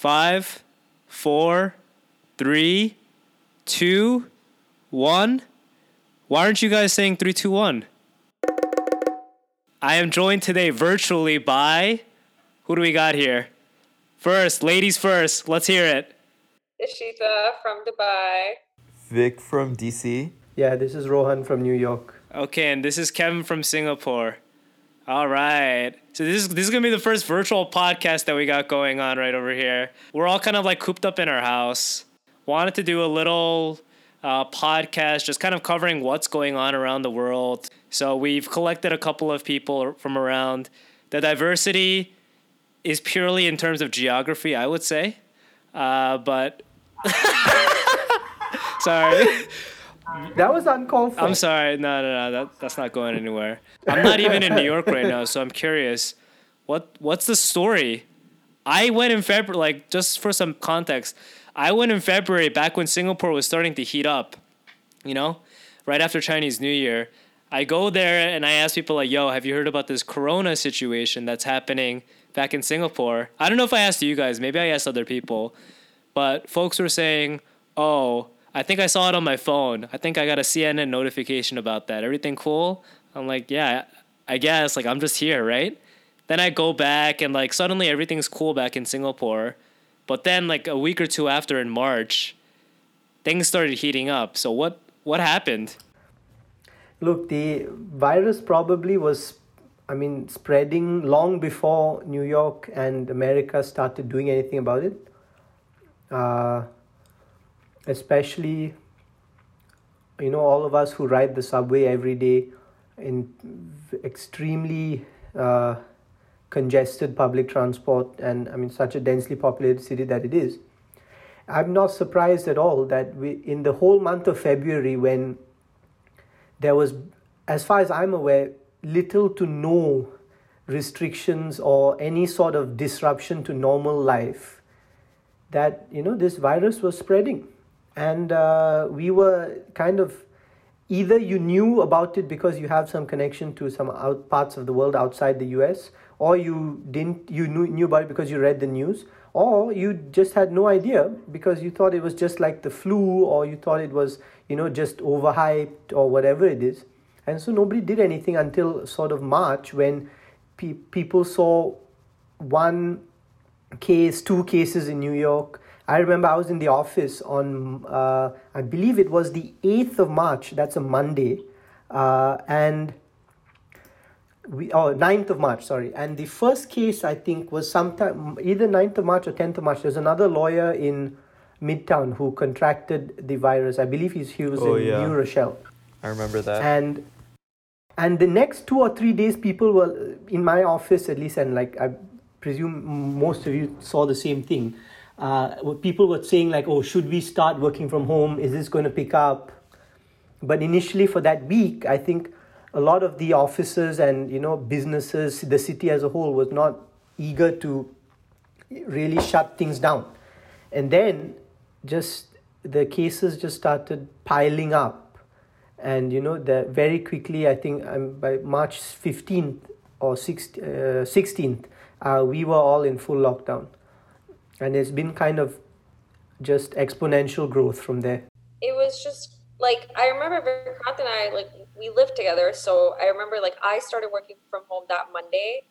Five, four, three, two, one. Why aren't you guys saying three, two, one? I am joined today virtually by who do we got here? First, ladies first. Let's hear it. Ishita from Dubai. Vic from DC. Yeah, this is Rohan from New York. Okay, and this is Kevin from Singapore. All right. So this is this is gonna be the first virtual podcast that we got going on right over here. We're all kind of like cooped up in our house. Wanted to do a little uh, podcast, just kind of covering what's going on around the world. So we've collected a couple of people from around. The diversity is purely in terms of geography, I would say. Uh, but sorry. That was uncalled for. I'm sorry. No, no, no. That, that's not going anywhere. I'm not even in New York right now, so I'm curious. What What's the story? I went in February. Like just for some context, I went in February back when Singapore was starting to heat up. You know, right after Chinese New Year. I go there and I ask people like, "Yo, have you heard about this Corona situation that's happening back in Singapore?" I don't know if I asked you guys. Maybe I asked other people, but folks were saying, "Oh." I think I saw it on my phone. I think I got a CNN notification about that. Everything cool? I'm like, yeah, I guess. Like, I'm just here, right? Then I go back and, like, suddenly everything's cool back in Singapore. But then, like, a week or two after in March, things started heating up. So, what, what happened? Look, the virus probably was, I mean, spreading long before New York and America started doing anything about it. Uh, especially you know all of us who ride the subway every day in extremely uh, congested public transport and i mean such a densely populated city that it is. I'm not surprised at all that we in the whole month of february when there was as far as i'm aware little to no restrictions or any sort of disruption to normal life that you know this virus was spreading and uh, we were kind of either you knew about it because you have some connection to some out parts of the world outside the US or you didn't you knew, knew about it because you read the news or you just had no idea because you thought it was just like the flu or you thought it was you know just overhyped or whatever it is. And so nobody did anything until sort of March when pe- people saw one case two cases in New York I remember I was in the office on, uh, I believe it was the 8th of March, that's a Monday, uh, and we, oh, 9th of March, sorry. And the first case, I think, was sometime, either 9th of March or 10th of March. There's another lawyer in Midtown who contracted the virus. I believe he's, he was Oh, in yeah. New Rochelle. I remember that. And and the next two or three days, people were in my office at least, and like I presume most of you saw the same thing. Uh, people were saying like, "Oh, should we start working from home? Is this going to pick up?" But initially, for that week, I think a lot of the offices and you know businesses, the city as a whole, was not eager to really shut things down. And then just the cases just started piling up and you know that very quickly i think um, by march 15th or 6th, uh, 16th uh, we were all in full lockdown and it's been kind of just exponential growth from there It was just like I remember Vikrant and I like we lived together, so I remember like I started working from home that Monday,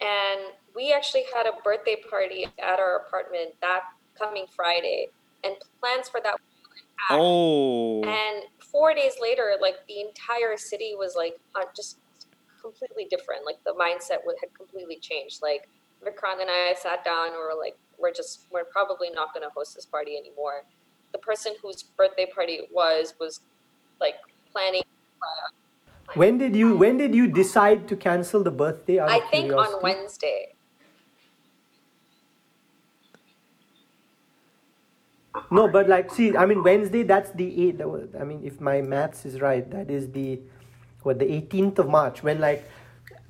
and we actually had a birthday party at our apartment that coming Friday, and plans for that. Oh. And four days later, like the entire city was like uh, just completely different. Like the mindset would, had completely changed. Like Vikrant and I sat down and we were like, we're just, we're probably not going to host this party anymore. The person whose birthday party it was was like planning. Uh, when did you when did you decide to cancel the birthday out I of think on? Wednesday. No, but like, see, I mean, Wednesday, that's the eight. that was- I mean, if my maths is right, that is the what the eighteenth of March. When like,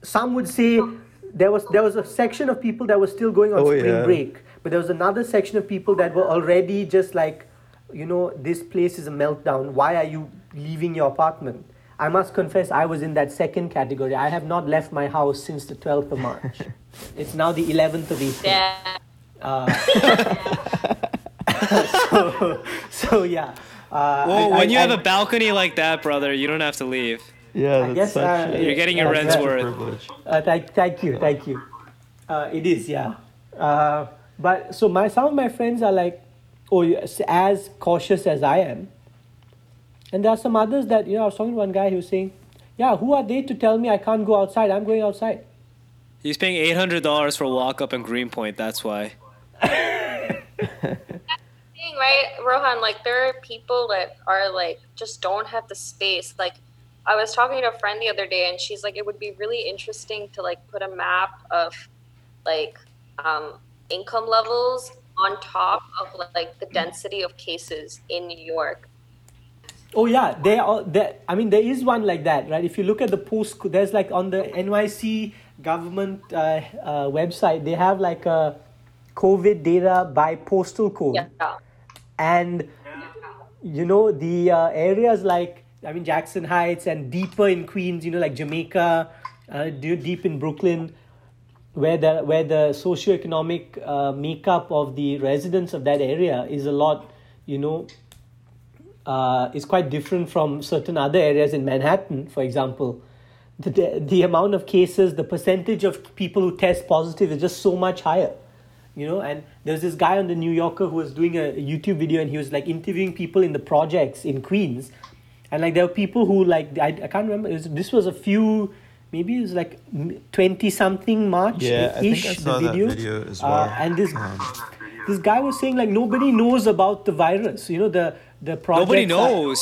some would say oh. there was there was a section of people that was still going on Oh, spring yeah. break, but there was another section of people that were already just like, you know, this place is a meltdown. Why are you leaving your apartment? I must confess, I was in that second category. I have not left my house since the twelfth of March. it's now the eleventh of April. Yeah. Uh, so, so yeah. Uh, Well, I- when I- you have a balcony like that, brother, you don't have to leave. Yeah, that's guess, such uh, a, You're getting your uh, rent's yeah. worth. privilege. Uh, thank, thank you, thank you. Uh, it is, yeah. But so my some of my friends are like, oh, yes, as cautious as I am, and there are some others that you know. I was talking to one guy who was saying, yeah, who are they to tell me I can't go outside? I'm going outside. He's paying eight hundred dollars for a walk up in Greenpoint. That's why. thing, right, Rohan? Like there are people that are like just don't have the space. Like I was talking to a friend the other day, and she's like, it would be really interesting to like put a map of like um, income levels on top of like the density of cases in New York. Oh yeah, there are. There, I mean, there is one like that, right? If you look at the post, there's like on the NYC government uh, uh, website, they have like a COVID data by postal code. Yeah. and you know the uh, areas like I mean Jackson Heights and deeper in Queens, you know like Jamaica, uh, deep in Brooklyn, where the where the socioeconomic uh, makeup of the residents of that area is a lot, you know, uh, is quite different from certain other areas in Manhattan, for example. The, the, amount of cases, the percentage of people who test positive is just so much higher you know and there's this guy on the new yorker who was doing a youtube video and he was like interviewing people in the projects in queens and like there were people who like i, I can't remember was, this was a few maybe it was like 20 something march Yeah, I think I ish saw the that video, video as Uh, well. and this Um, this guy was saying like nobody knows about the virus you know the the projects Nobody are- knows.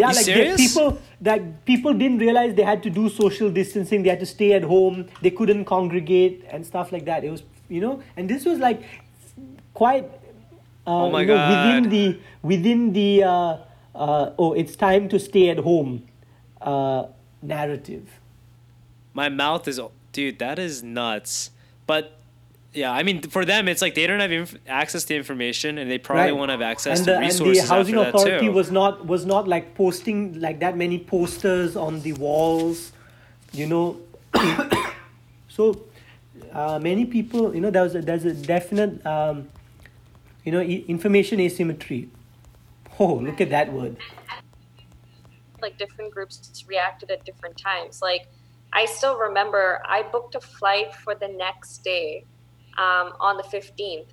yeah, You like the serious? people that people didn't realize they had to do social distancing. They had to stay at home. They couldn't congregate and stuff like that. It was you know, and this was like quite. Uh, Oh my you know, Within God. the within the uh, uh, oh, it's time to stay at home uh, narrative. My mouth is, dude. That is nuts. But yeah, I mean, for them, it's like they don't have inf- access to information, and they probably Right. won't have access and to the, and the housing after authority that too. was not was not like posting like that many posters on the walls you know so uh, many people you know there was a, there's a definite um, you know i- information asymmetry oh look at that word like different groups reacted at different times. Like I still remember I booked a flight for the next day um, on the 15th.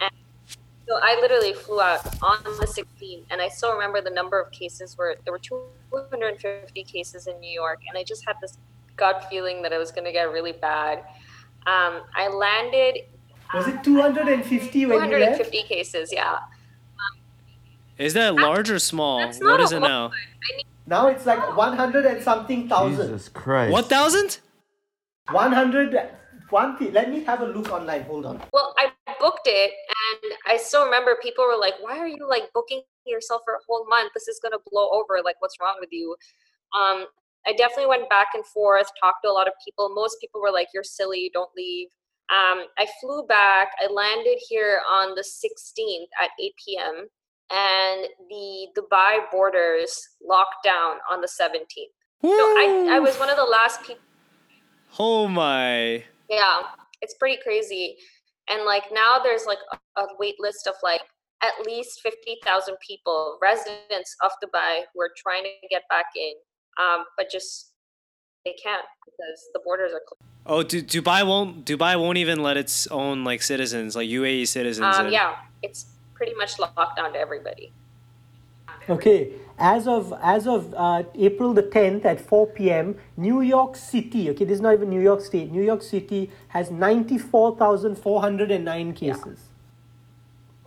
And so I literally flew out on the 16th and I still remember the number of cases where there were 250 cases in New York and I just had this gut feeling that it was going to get really bad. Um, I landed was it 250 when you left 250 cases, yeah. Is that large or small? That's What not is a it now? I mean, now it's like 100 and something thousand Jesus Christ. What thousand? 100 one let me have a look online hold on Well, I booked it, and I still remember people were like, "Why are you like booking yourself for a whole month? This is gonna blow over. Like, what's wrong with you?" Um, I definitely went back and forth, talked to a lot of people. Most people were like, "You're silly. Don't leave." Um, I flew back. I landed here on the 16th at 8 p.m. and the Dubai borders locked down on the 17th. So I, I was one of the last people. Oh my. Yeah, it's pretty crazy. And like now there's like a, a wait list of like at least 50,000 people, residents of Dubai who are trying to get back in, um, but just they can't because the borders are closed. Oh, Du- Dubai won't. Dubai won't even let its own like citizens, like UAE citizens. Um, in. yeah, it's pretty much locked down to everybody. Okay, as of as of uh, April the 10th at 4 p.m., New York City, okay, this is not even New York State, New York City has 94,409 cases.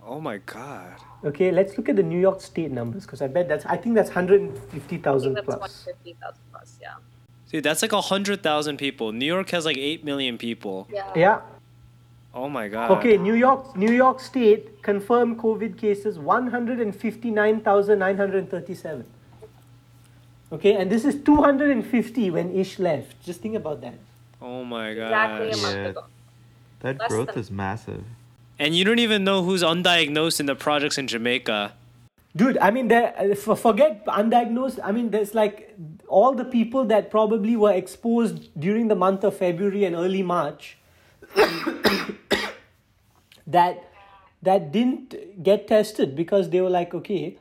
Oh my god. Okay, let's look at the New York State numbers because I bet that's, I think that's I think 150,000 that's plus. 150,000 plus, yeah. Dude, that's like a hundred thousand people. New York has like eight million people. Yeah. Yeah. Oh my god. Okay, New York, New York State confirmed COVID cases 159,937. Okay, and this is 250 when Ish left. Just think about that. Oh my god. Exactly a month Yeah. ago. That Less growth than- is massive. And you don't even know who's undiagnosed in the projects in Jamaica. Dude, I mean, there, uh, forget undiagnosed. I mean, there's like all the people that probably were exposed during the month of February and early March. that that didn't get tested because they were like, okay,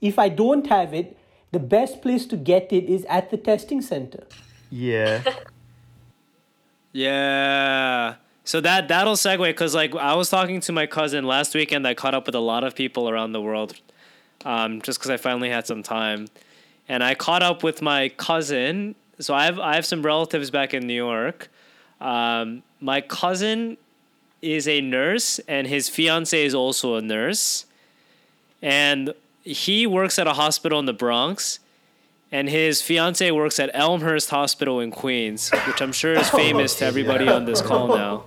if I don't have it, the best place to get it is at the testing center. Yeah. Yeah. So that that'll segue because like I was talking to my cousin last weekend. I caught up with a lot of people around the world, um, just because I finally had some time, and I caught up with my cousin. So I have I have some relatives back in New York. Um, my cousin is a nurse, and his fiance is also a nurse, and he works at a hospital in the Bronx and his fiance works at Elmhurst Hospital in Queens, which I'm sure is famous to everybody on this call now.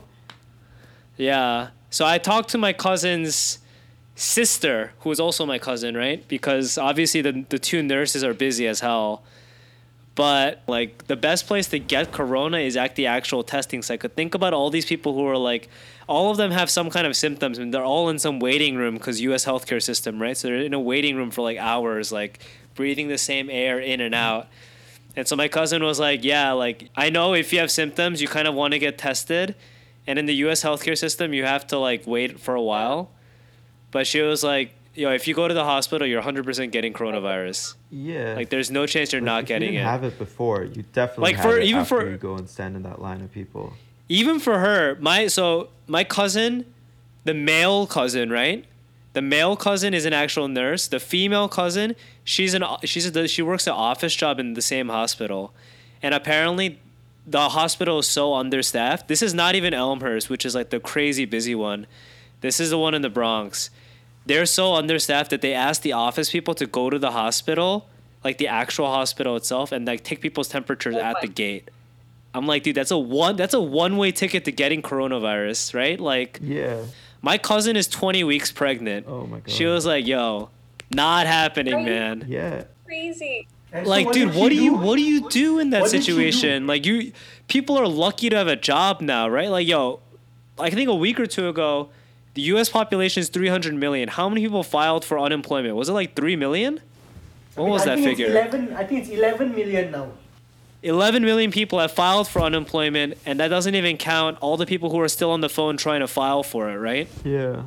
Yeah. So I talked to my cousin's sister, who is also my cousin, right? Because obviously the the two nurses are busy as hell. But like the best place to get corona is at the actual testing site. Could think about all these people who are like, all of them have some kind of symptoms, and they're all in some waiting room because U.S. healthcare system, right? So they're in a waiting room for like hours, like breathing the same air in and out. And so my cousin was like, "Yeah, like I know if you have symptoms, you kind of want to get tested, and in the U.S. healthcare system, you have to like wait for a while." But she was like, "Yo, if you go to the hospital, you're 100% getting coronavirus. Yeah. Like, there's no chance you're Like, not if you getting didn't it." have it before, you definitely Like, have for- it even for- you go and stand in that line of people. even for her, my so my cousin, the male cousin, right? The male cousin is an actual nurse. The female cousin, she's an she's a, she works an office job in the same hospital, and apparently, the hospital is so understaffed. This is not even Elmhurst, which is like the crazy busy one. This is the one in the Bronx. They're so understaffed that they ask the office people to go to the hospital, like the actual hospital itself, and like take people's temperatures Oh at the gate. I'm like, dude, that's a one that's a one way ticket to getting coronavirus, right? Like Yeah. my cousin is 20 weeks pregnant. Oh my god. She was like, "Yo, not happening, Right. man." Yeah. Crazy. And so Like, what dude, what she do you what do you do in that What did do? situation? Like, you people are lucky to have a job now, right? Like, yo, I think a week or two ago, the U.S. population is 300 million. How many people filed for unemployment? Was it like three million? What was I that think figure? It's 11, I think it's 11 million now. 11 million people have filed for unemployment, and that doesn't even count all the people who are still on the phone trying to file for it, right? Yeah.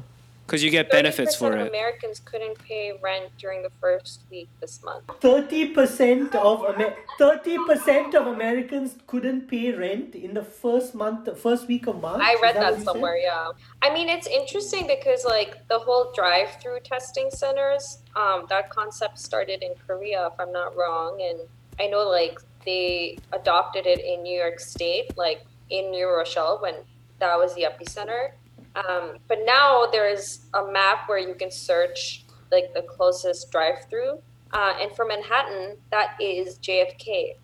Because you get benefits 30% for of it. Americans couldn't pay rent during the first week this month. Thirty percent of Amer- thirty percent of Americans couldn't pay rent in the first month, first week of March. I read what that somewhere, yeah. I mean, it's interesting because like the whole drive-through testing centers, um, that concept started in Korea, if I'm not wrong, and I know like they adopted it in New York State, like in New Rochelle when that was the epicenter. Um, but now there's a map where you can search like the closest drive-through, uh, and for Manhattan, that is JFK.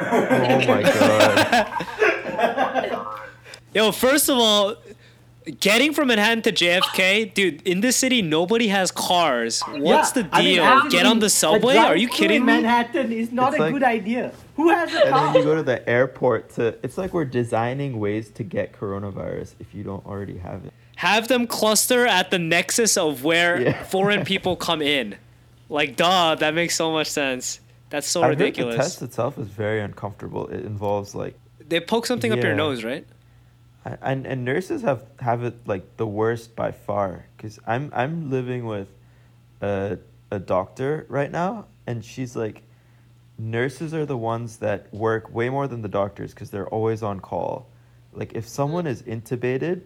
Oh my god. Yo, first of all, getting from Manhattan to JFK, dude, in this city, nobody has cars. What's Yeah, the I mean, deal? Get on the subway? Are you drive-through kidding in me? Manhattan is not It's a like- good idea. Who has a and car? then you go to the airport to it's like we're designing ways to get coronavirus if you don't already have it. Have them cluster at the nexus of where Yeah. foreign people come in. Like, duh, that makes so much sense. That's so I heard ridiculous. the test itself is very uncomfortable. It involves like They poke something up your nose, right? And and nurses have have it like the worst by far because I'm I'm living with a a doctor right now and she's like nurses are the ones that work way more than the doctors because they're always on call. Like if someone is intubated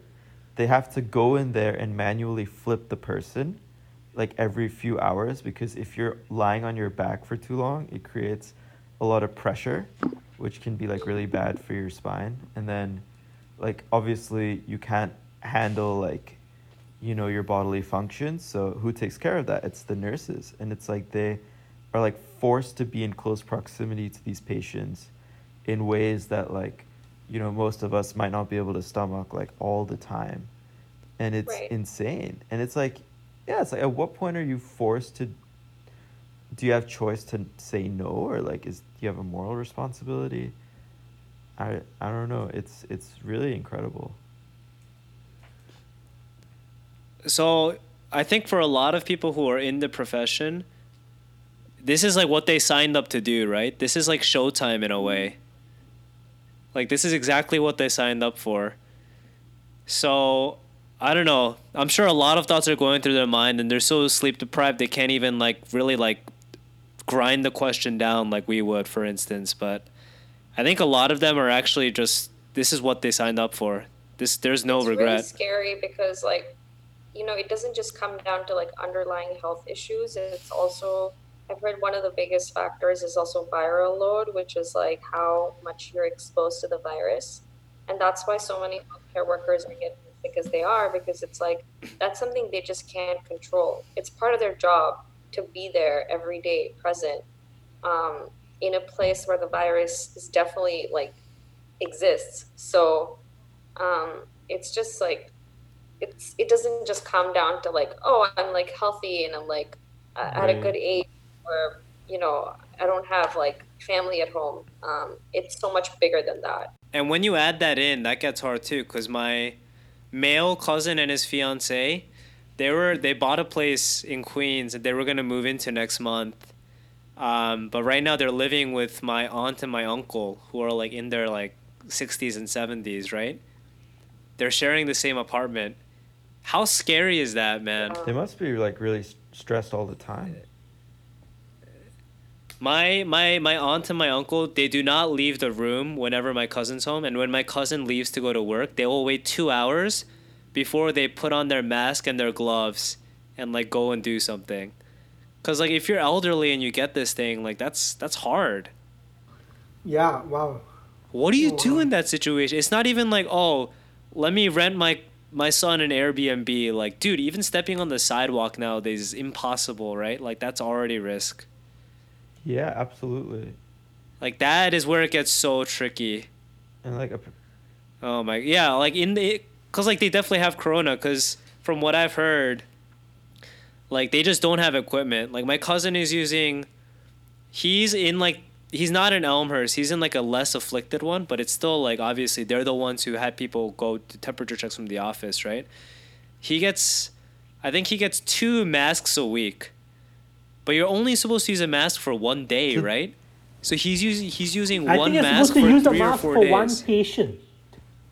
they have to go in there and manually flip the person like every few hours because if you're lying on your back for too long it creates a lot of pressure which can be like really bad for your spine and then like obviously you can't handle like you know your bodily functions so who takes care of that it's the nurses and it's like they are like forced to be in close proximity to these patients in ways that like you know most of us might not be able to stomach like all the time and it's Right. insane and it's like yeah it's like at what point are you forced to do you have choice to say no or like is do you have a moral responsibility i i don't know it's it's really incredible So I think for a lot of people who are in the profession, this is like what they signed up to do, right? This is like showtime in a way. Like this is exactly what they signed up for. So I don't know. I'm sure a lot of thoughts are going through their mind, and they're so sleep deprived they can't even like really like grind the question down like we would, for instance. But I think a lot of them are actually just this is what they signed up for. This there's no it's regret. really scary because like you know it doesn't just come down to like underlying health issues it's also i've heard one of the biggest factors is also viral load which is like how much you're exposed to the virus and that's why so many healthcare workers are getting as sick as they are because it's like that's something they just can't control it's part of their job to be there every day present um, in a place where the virus is definitely like exists so um, it's just like it's it doesn't just come down to like oh i'm like healthy and i'm like uh, at a good age or you know i don't have like family at home um, it's so much bigger than that And when you add that in, that gets hard too. Cause my male cousin and his fiance, they were they bought a place in Queens and they were gonna move into next month. Um, but right now they're living with my aunt and my uncle who are like in their like sixties and seventies, right? They're sharing the same apartment. How scary is that, man? They must be like really stressed all the time. My my my aunt and my uncle they do not leave the room whenever my cousin's home, and when my cousin leaves to go to work, they will wait two hours before they put on their mask and their gloves and like go and do something. Cause like if you're elderly and you get this thing, like that's that's hard. Yeah, wow. What do you Oh, do wow. in that situation? It's not even like oh, let me rent my my son an Airbnb. Like dude, even stepping on the sidewalk nowadays is impossible, right? Like that's already risk. Yeah, absolutely. Like that is where it gets so tricky. And like a, Oh my, yeah, like in the, cause like they definitely have Corona. Cause from what I've heard, like they just don't have equipment. Like my cousin is using, he's in like he's not in Elmhurst. He's in like a less afflicted one, but it's still like obviously they're the ones who had people go to temperature checks from the office, right? He gets, I think he gets two masks a week, but you're only supposed to use a mask for one day, hmm. right? So he's using he's using I one think you're mask supposed to for use the three or mask four for days one patient.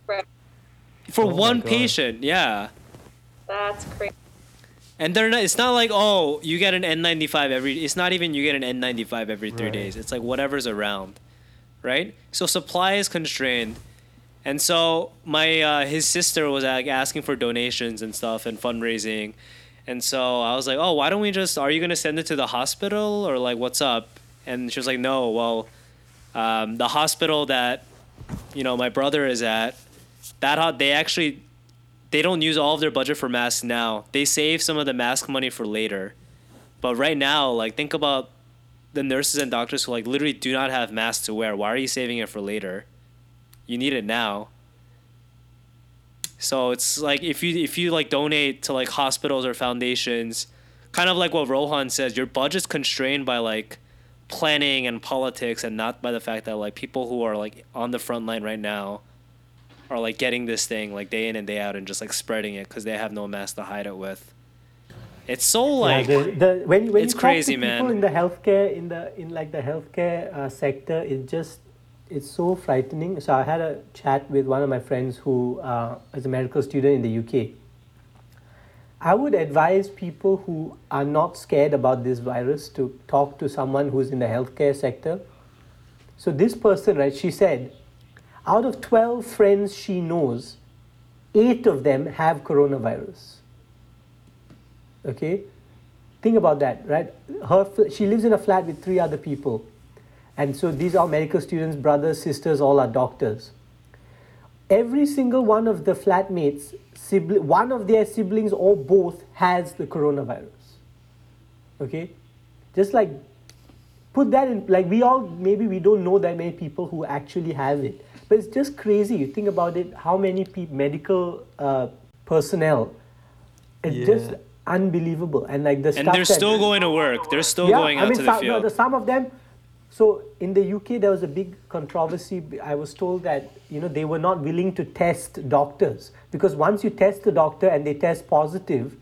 right for Oh my one God. patient yeah that's crazy and they're not it's not like oh you get an n95 every it's not even you get an n95 every three Right. days. It's like whatever's around right? So supply is constrained. And so my uh, his sister was like asking for donations and stuff and fundraising. And so i was like oh why don't we just are you going to send it to the hospital or like what's up? And she was like no well um, the hospital that you know my brother is at that they actually they don't use all of their budget for masks now. They save some of the mask money for later. But right now, like think about the nurses and doctors who like literally do not have masks to wear. Why are you saving it for later? You need it now. So it's like if you if you like donate to like hospitals or foundations, kind of like what Rohan says, your budget's constrained by like planning and politics and not by the fact that like people who are like on the front line right now are like getting this thing like day in and day out and just like spreading it because they have no mask to hide it with. It's so like yeah, the, the, when when it's you crazy, talk to man. people in the healthcare in the in like the healthcare uh, sector, it just it's so frightening. So I had a chat with one of my friends who uh, is a medical student in the UK. I would advise people who are not scared about this virus to talk to someone who's in the healthcare sector. So this person, right? She said, out of twelve friends she knows, eight of them have coronavirus. Okay? Think about that right? Her she lives in a flat with three other people. And so these are medical students brothers sisters all are doctors. Every single one of the flatmates sibli- one of their siblings or both has the coronavirus. Okay? Just like put that in like we all maybe we don't know that many people who actually have it but it's just crazy you think about it how many pe- medical uh, personnel it's Yeah. just unbelievable and like the and they're that- still going to work. They're still yeah, going I out mean, to the some, no, the, some of them. So in the UK, there was a big controversy. I was told that you know they were not willing to test doctors because once you test the doctor and they test positive,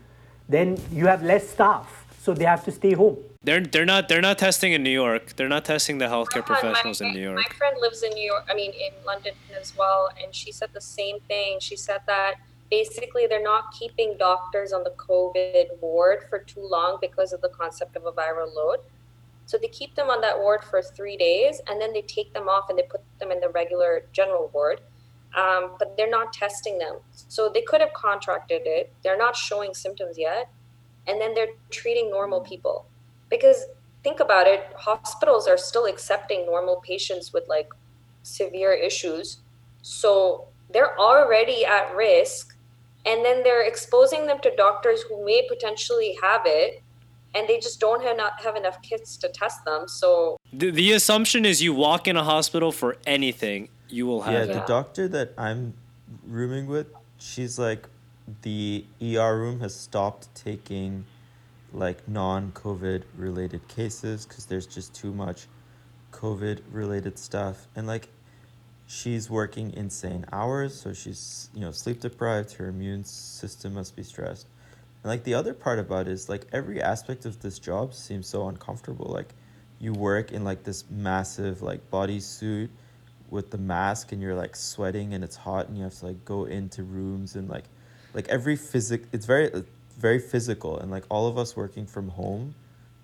then you have less staff, so they have to stay home. They're they're not they're not testing in New York. They're not testing the healthcare Rohan, professionals my, in New York. My friend lives in New York, I mean, in London as well, and she said the same thing. She said that basically they're not keeping doctors on the COVID ward for too long because of the concept of a viral load. So they keep them on that ward for three days and then they take them off and they put them in the regular general ward. Um, but they're not testing them. So they could have contracted it. They're not showing symptoms yet. And then they're treating normal people. Because think about it, hospitals are still accepting normal patients with like severe issues. So they're already at risk. And then they're exposing them to doctors who may potentially have it and they just don't have not have enough kits to test them. So The, the assumption is you walk in a hospital for anything, you will have the it. Yeah. The doctor that I'm rooming with, she's like, the ER room has stopped taking like non COVID related cases because there's just too much COVID related stuff. And like, she's working insane hours, so she's, you know, sleep deprived, her immune system must be stressed. And like, the other part about is like, every aspect of this job seems so uncomfortable. Like, you work in like this massive like bodysuit with the mask and you're like sweating and it's hot and you have to like go into rooms and like like every physic it's very very physical and like all of us working from home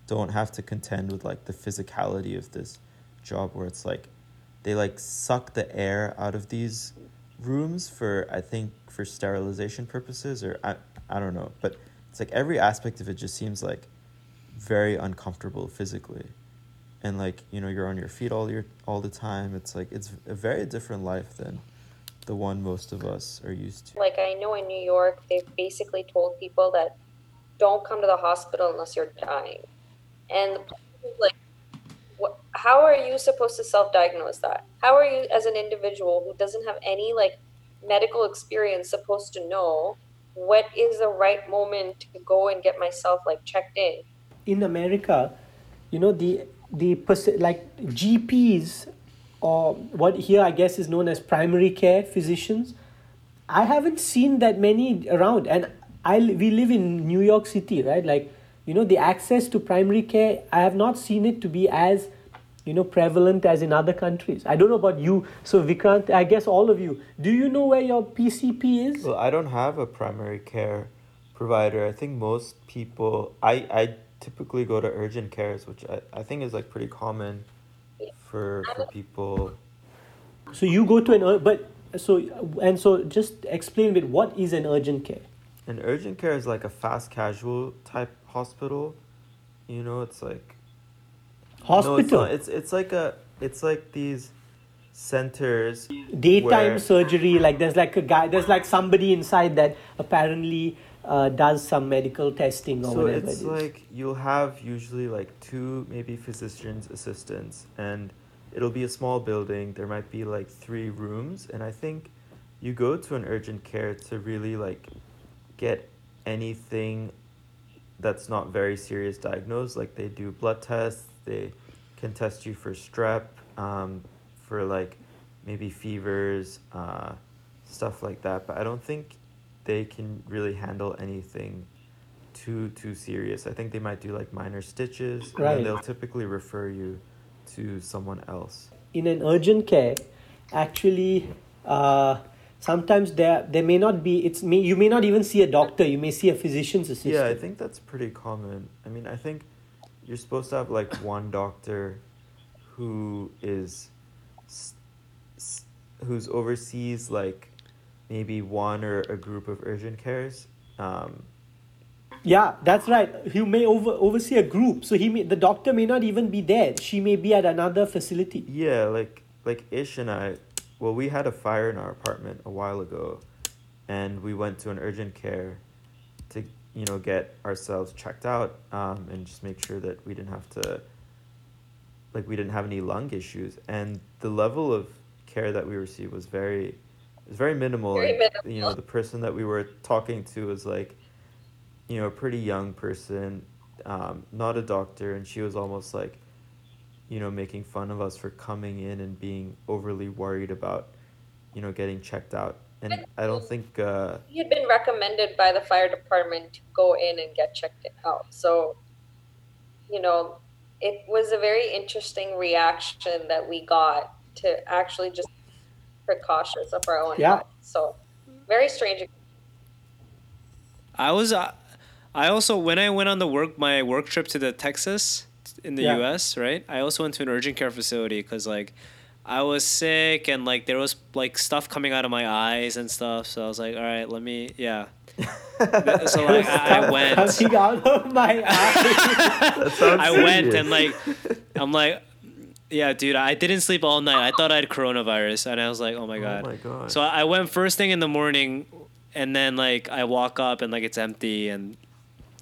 don't have to contend with like the physicality of this job where it's like they like suck the air out of these rooms for I think for sterilization purposes or I, I don't know. But it's like every aspect of it just seems like very uncomfortable physically. And like you know you're on your feet all your all the time. It's like it's a very different life than the one most of us are used to like I know in New York, they've basically told people that don't come to the hospital unless you're dying. And like, what, how are you supposed to self-diagnose that? How are you, as an individual who doesn't have any like medical experience, supposed to know what is the right moment to go and get myself like checked in? in America, you know the the like GPs or what here I guess is known as primary care physicians. I haven't seen that many around, and I we live in New York City, right? Like you know the access to primary care. I have not seen it to be as you know prevalent as in other countries. I don't know about you. So Vikrant, I guess all of you. Do you know where your PCP is? well i don't have a primary care provider i think most people i i typically go to urgent cares which i, I think is like pretty common for for people So you go to an ur- but so and so just explain a bit what is an urgent care. an urgent care is like a fast casual type hospital you know it's like No, it's, Hospital, not. it's it's like a it's like these centers daytime where- surgery. Like there's like a guy, there's like somebody inside that apparently uh, does some medical testing or So whatever. it's it like you'll have usually like two maybe physician's assistants and it'll be a small building. There might be like three rooms and I think you go to an urgent care to really like get anything that's not very serious diagnosed. Like they do blood tests, they can test you for strep, um, for like maybe fevers, uh, stuff like that. But I don't think they can really handle anything too too serious. I think they might do like minor stitches, and Right. then they'll typically refer you to someone else. in an urgent care, actually, uh, sometimes there there may not be. It's may you may not even see a doctor. You may see a physician's assistant. Yeah, I think that's pretty common. I mean, I think you're supposed to have like one doctor who is who's oversees like maybe one or a group of urgent cares. Um, Yeah, that's right. He may over oversee a group, so he may the doctor may not even be there. She may be at another facility. yeah, like like Ish and I, well, we had a fire in our apartment a while ago, and we went to an urgent care to you know get ourselves checked out um, and just make sure that we didn't have to like we didn't have any lung issues and the level of care that we received was very it was very minimal Very and, you know the person that we were talking to was like you know a pretty young person um, not a doctor and she was almost like you know making fun of us for coming in and being overly worried about you know getting checked out and i don't think uh, He had been recommended by the fire department to go in and get checked out. So, you know, it was a very interesting reaction that we got to actually just be precautious of our own Yeah. health. So, very strange. I was. Uh, I also when I went on the work my work trip to the Texas in the Yeah. U.S. Right, I also went to an urgent care facility because like I was sick and like there was like stuff coming out of my eyes and stuff. So I was like, all right, let me yeah. so like I, I went. Coming out of my eye. That sounds I went serious. and like I'm like yeah, dude, I didn't sleep all night. I thought I had coronavirus and I was like, "Oh my oh god." Oh my god. So I I went first thing in the morning and then like I walk up and like it's empty and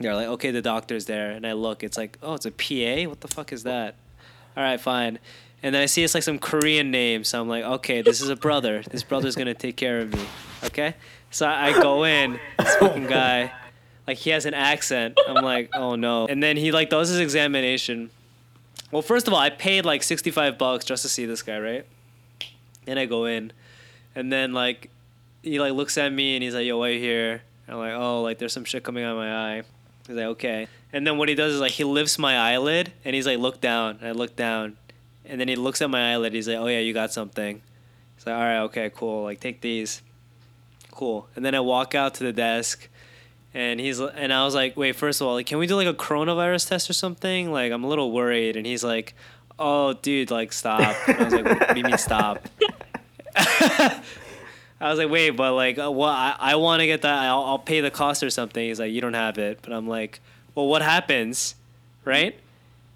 they're like, "Okay, the doctor's there." And I look, it's like, "Oh, it's a PA? What the fuck is that?" All right, fine. And then I see it's like some Korean name, so I'm like, "Okay, this is a brother. This brother's to take care of me." Okay? So I go in, this fucking guy like he has an accent. I'm like, oh no. And then he like does his examination. Well, first of all, I paid like 65 bucks just to see this guy, right? And I go in, and then like he like looks at me and he's like, yo, why you here? And I'm like, oh, like there's some shit coming out of my eye. He's like, okay. And then what he does is like he lifts my eyelid and he's like, look down. And I look down, and then he looks at my eyelid. He's like, oh yeah, you got something. He's like, all right, okay, cool. Like take these. Cool. And then I walk out to the desk and he's and I was like, wait, first of all, like, can we do like a coronavirus test or something? Like, I'm a little worried. And he's like, oh, dude, like, stop. And I was like, what do you mean stop? I was like, wait, but like, uh, well, I, I want to get that. I'll, I'll pay the cost or something. He's like, you don't have it. But I'm like, well, what happens, right?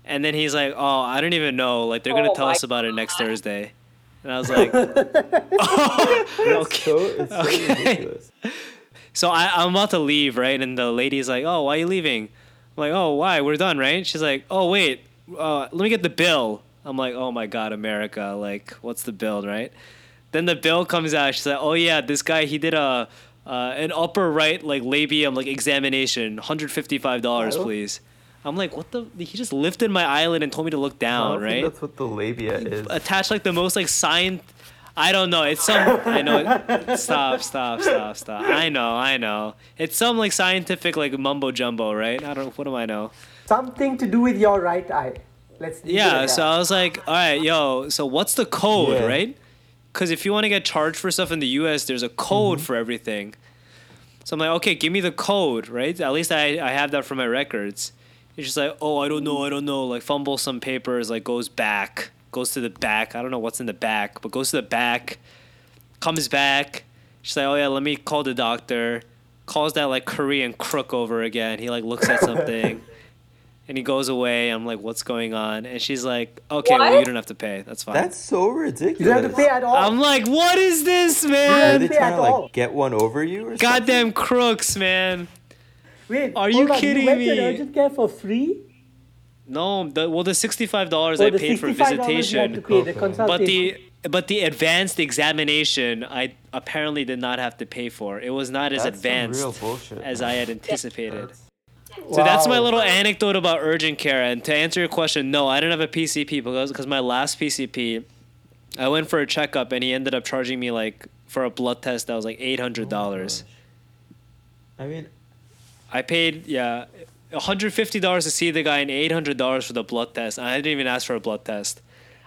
And then he's like, oh, I don't even know. Like, they're gonna Oh tell us about it next Thursday. And I was like, It's okay. so, it's so Okay. ridiculous. So I, I'm about to leave, right? And the lady's like, "Oh, why are you leaving?" I'm like, "Oh, why? We're done, right?" She's like, "Oh, wait, uh, let me get the bill." I'm like, "Oh my god, America! Like, what's the bill, right?" Then the bill comes out. She's like, "Oh yeah, this guy he did a uh, an upper right like labium like examination, hundred fifty five dollars, Oh. please." I'm like, "What the?" He just lifted my eyelid and told me to look down, right? that's what the labia is. Attached like the most like science. I don't know. It's some I know it, stop, stop, stop, stop. I know, I know. It's some like scientific like mumbo jumbo, right? I don't know, what do I know? Something to do with your right eye. Let's Yeah, so. I was like, all right, yo, so what's the code, Yeah. right? Cuz if you want to get charged for stuff in the US, there's a code mm-hmm. for everything. So I'm like, okay, give me the code, right? At least I I have that for my records. He's just like, oh, I don't know, I don't know. Like fumble some papers, like goes back, goes to the back. I don't know what's in the back, but goes to the back, comes back. She's like, oh yeah, let me call the doctor. Calls that like Korean crook over again. He like looks at something, and he goes away. I'm like, what's going on? And she's like, okay, well you don't have to pay. That's fine. That's so ridiculous. you don't have to pay at all. I'm like, what is this, man?" Are man? they trying to like all. get one over you or Goddamn crooks, man. Wait, Are hold you on, kidding you went me? To an urgent care for free? No, the, well, the sixty-five dollars Oh, I the paid for $65 you had to visitation, pay, the Okay. consultation. but the but the advanced examination I apparently did not have to pay for. It was not as That's advanced as. I had anticipated. So that's my little anecdote about urgent care. And to answer your question, no, I didn't have a PCP because because my last PCP, I went for a checkup and he ended up charging me like for a blood test that was like eight hundred dollars. Oh I mean, I paid yeah, hundred fifty dollars to see the guy and eight hundred dollars for the blood test. And I didn't even ask for a blood test.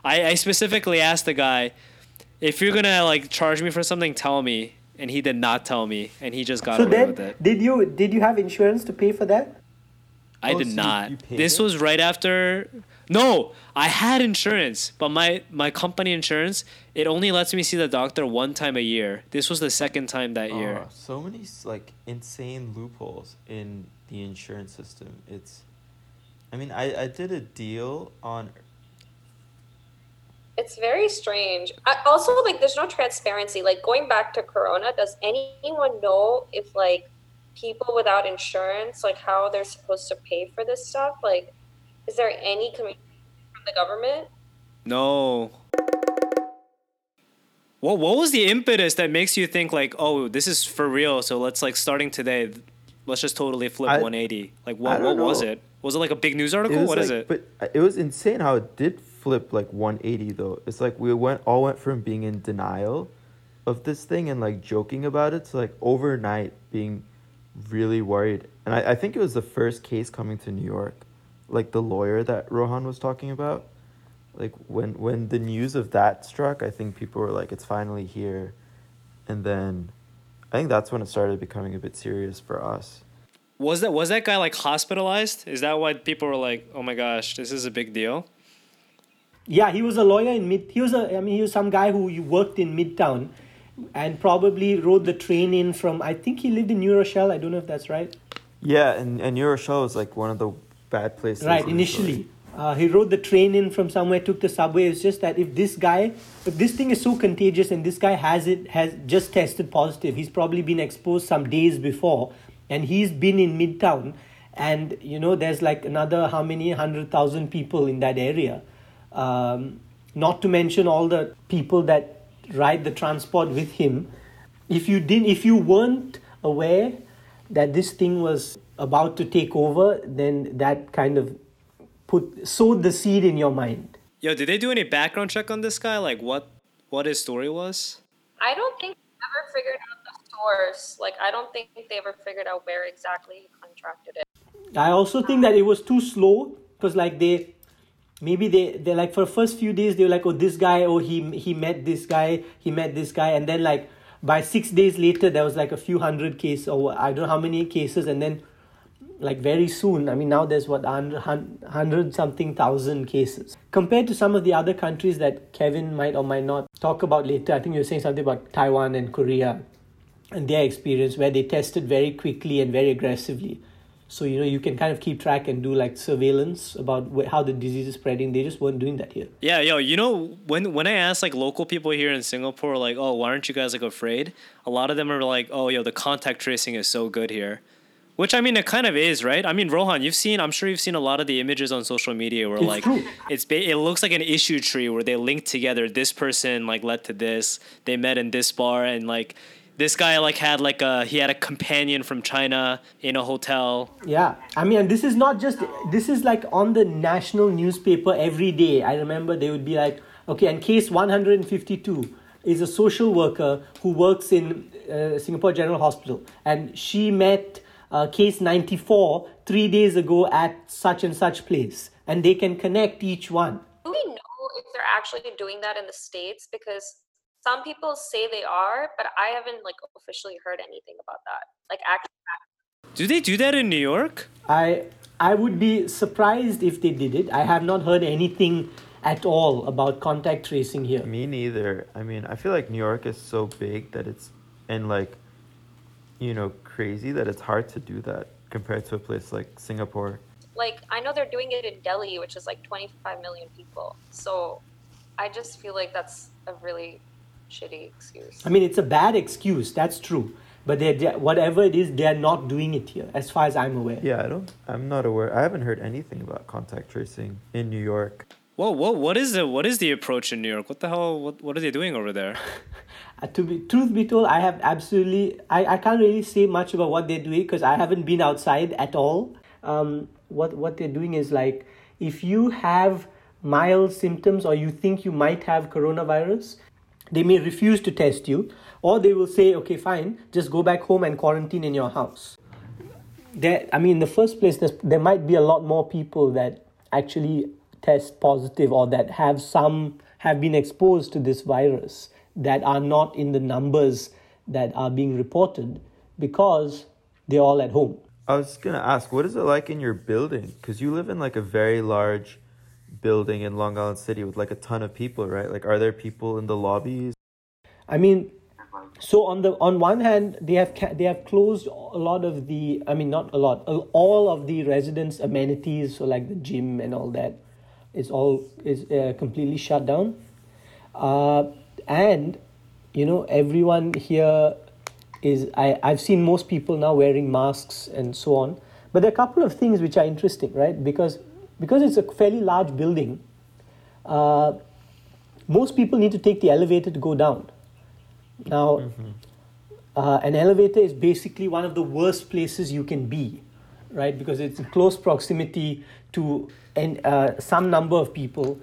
I, I specifically asked the guy, if you're gonna like charge me for something, tell me. And he did not tell me, and he just got so away then, with it. did you did you have insurance to pay for that? I Oh, did so not. this it? was right after. No, I had insurance, but my my company insurance it only lets me see the doctor one time a year. This was the second time that year. oh, so many like insane loopholes in the insurance system. It's, I mean, I I did a deal on. It's very strange. I, also, like, there's no transparency. Like, going back to Corona, does anyone know if, like, people without insurance, like, how they're supposed to pay for this stuff? Like, is there any communication from the government? No. What what was the impetus that makes you think like, oh, this is for real? So let's like starting today, let's just totally flip I- 180. Like I what don't what was it? Was it like a big news article? was What is like- it? But uh, it was insane how it did flip like 180 though. It's like we went all went from being in denial of this thing and like joking about it to like overnight being really worried. And I, I think it was the first case coming to New York, like the lawyer that Rohan was talking about. Like when when the news of that struck, I think people were like, "It's finally here," and then I think that's when it started becoming a bit serious for us. Was that was that guy like hospitalized? Is that why people were like, "Oh my gosh, this is a big deal"? Yeah, he was a lawyer in mid. He was a. I mean, he was some guy who worked in Midtown, and probably rode the train in from. I think he lived in New Rochelle. I don't know if that's right. Yeah, and and New Rochelle is like one of the bad places. Right, initially. Uh, he rode the train in from somewhere, took the subway. It's just that if this guy, if this thing is so contagious and this guy has it, has just tested positive, he's probably been exposed some days before, and he's been in Midtown, and you know there's like another how many hundred thousand people in that area, um, not to mention all the people that ride the transport with him. If you didn't, if you weren't aware that this thing was about to take over, then that kind of put sowed the seed in your mind. Yo, did they do any background check on this guy? Like what what his story was? I don't think they ever figured out the source. Like, I don't think they ever figured out where exactly he contracted it. I also think that it was too slow because like they maybe they they like for the first few days they were like oh this guy oh he he met this guy he met this guy. And then like by six days later there was like a few hundred cases or I don't know how many cases. And then like very soon i mean now there's what 100 something thousand cases. Compared to some of the other countries that kevin might or might not talk about later i think you're saying something about taiwan and korea and their experience where they tested very quickly and very aggressively so you know you can kind of keep track and do like surveillance about wh- how the disease is spreading they just weren't doing that here Yeah, yo, you know when when I ask like local people here in Singapore, like, oh, why aren't you guys like afraid? A lot of them are like, oh, yo, the contact tracing is so good here. Which I mean, it kind of is, right? I mean, Rohan, you've seen, I'm sure you've seen a lot of the images on social media where It's like true. it's ba- it looks like an issue tree where they link together. This person like led to this. They met in this bar, and like this guy like had like a he had a companion from China in a hotel. Yeah, I mean, this is not just this is like on the national newspaper every day. I remember they would be like, okay, and case one hundred and fifty-two is a social worker who works in uh, Singapore General Hospital, and she met uh, case ninety-four three days ago at such and such place, and they can connect each one. Do we know if they're actually doing that in the States? Because some people say they are, but I haven't like officially heard anything about that. Like actually Do they do that in New York? I I would be surprised if they did it. I have not heard anything at all about contact tracing here. Me neither. I mean, I feel like New York is so big that it's and like you know crazy that it's hard to do that compared to a place like Singapore. like I know they're doing it in Delhi, which is like 25 million people. So I just feel like that's a really shitty excuse. I mean, it's a bad excuse. That's true. But they're, they whatever it is, they're not doing it here, as far as I'm aware. Yeah, I don't. I'm not aware. I haven't heard anything about contact tracing in New York. Whoa, whoa, what is the what is the approach in New York? What the hell? What what are they doing over there? Uh, to be truth be told, I have absolutely I, I can't really say much about what they're doing because I haven't been outside at all. Um, what what they're doing is like if you have mild symptoms or you think you might have coronavirus, they may refuse to test you, or they will say, okay, fine, just go back home and quarantine in your house. There, I mean, in the first place, there might be a lot more people that actually test positive or that have some have been exposed to this virus that are not in the numbers that are being reported because they're all at home. I was gonna ask, what is it like in your building? Because you live in like a very large building in Long Island City with like a ton of people, right? Like, are there people in the lobbies? I mean, so on the on one hand, they have ca- they have closed a lot of the. I mean, not a lot. All of the residents' amenities, so like the gym and all that, is all is uh, completely shut down. Uh, and you know, everyone here is. I I've seen most people now wearing masks and so on. But there are a couple of things which are interesting, right? Because because it's a fairly large building. Uh, most people need to take the elevator to go down. Now, uh, an elevator is basically one of the worst places you can be, right? Because it's in close proximity to and uh, some number of people,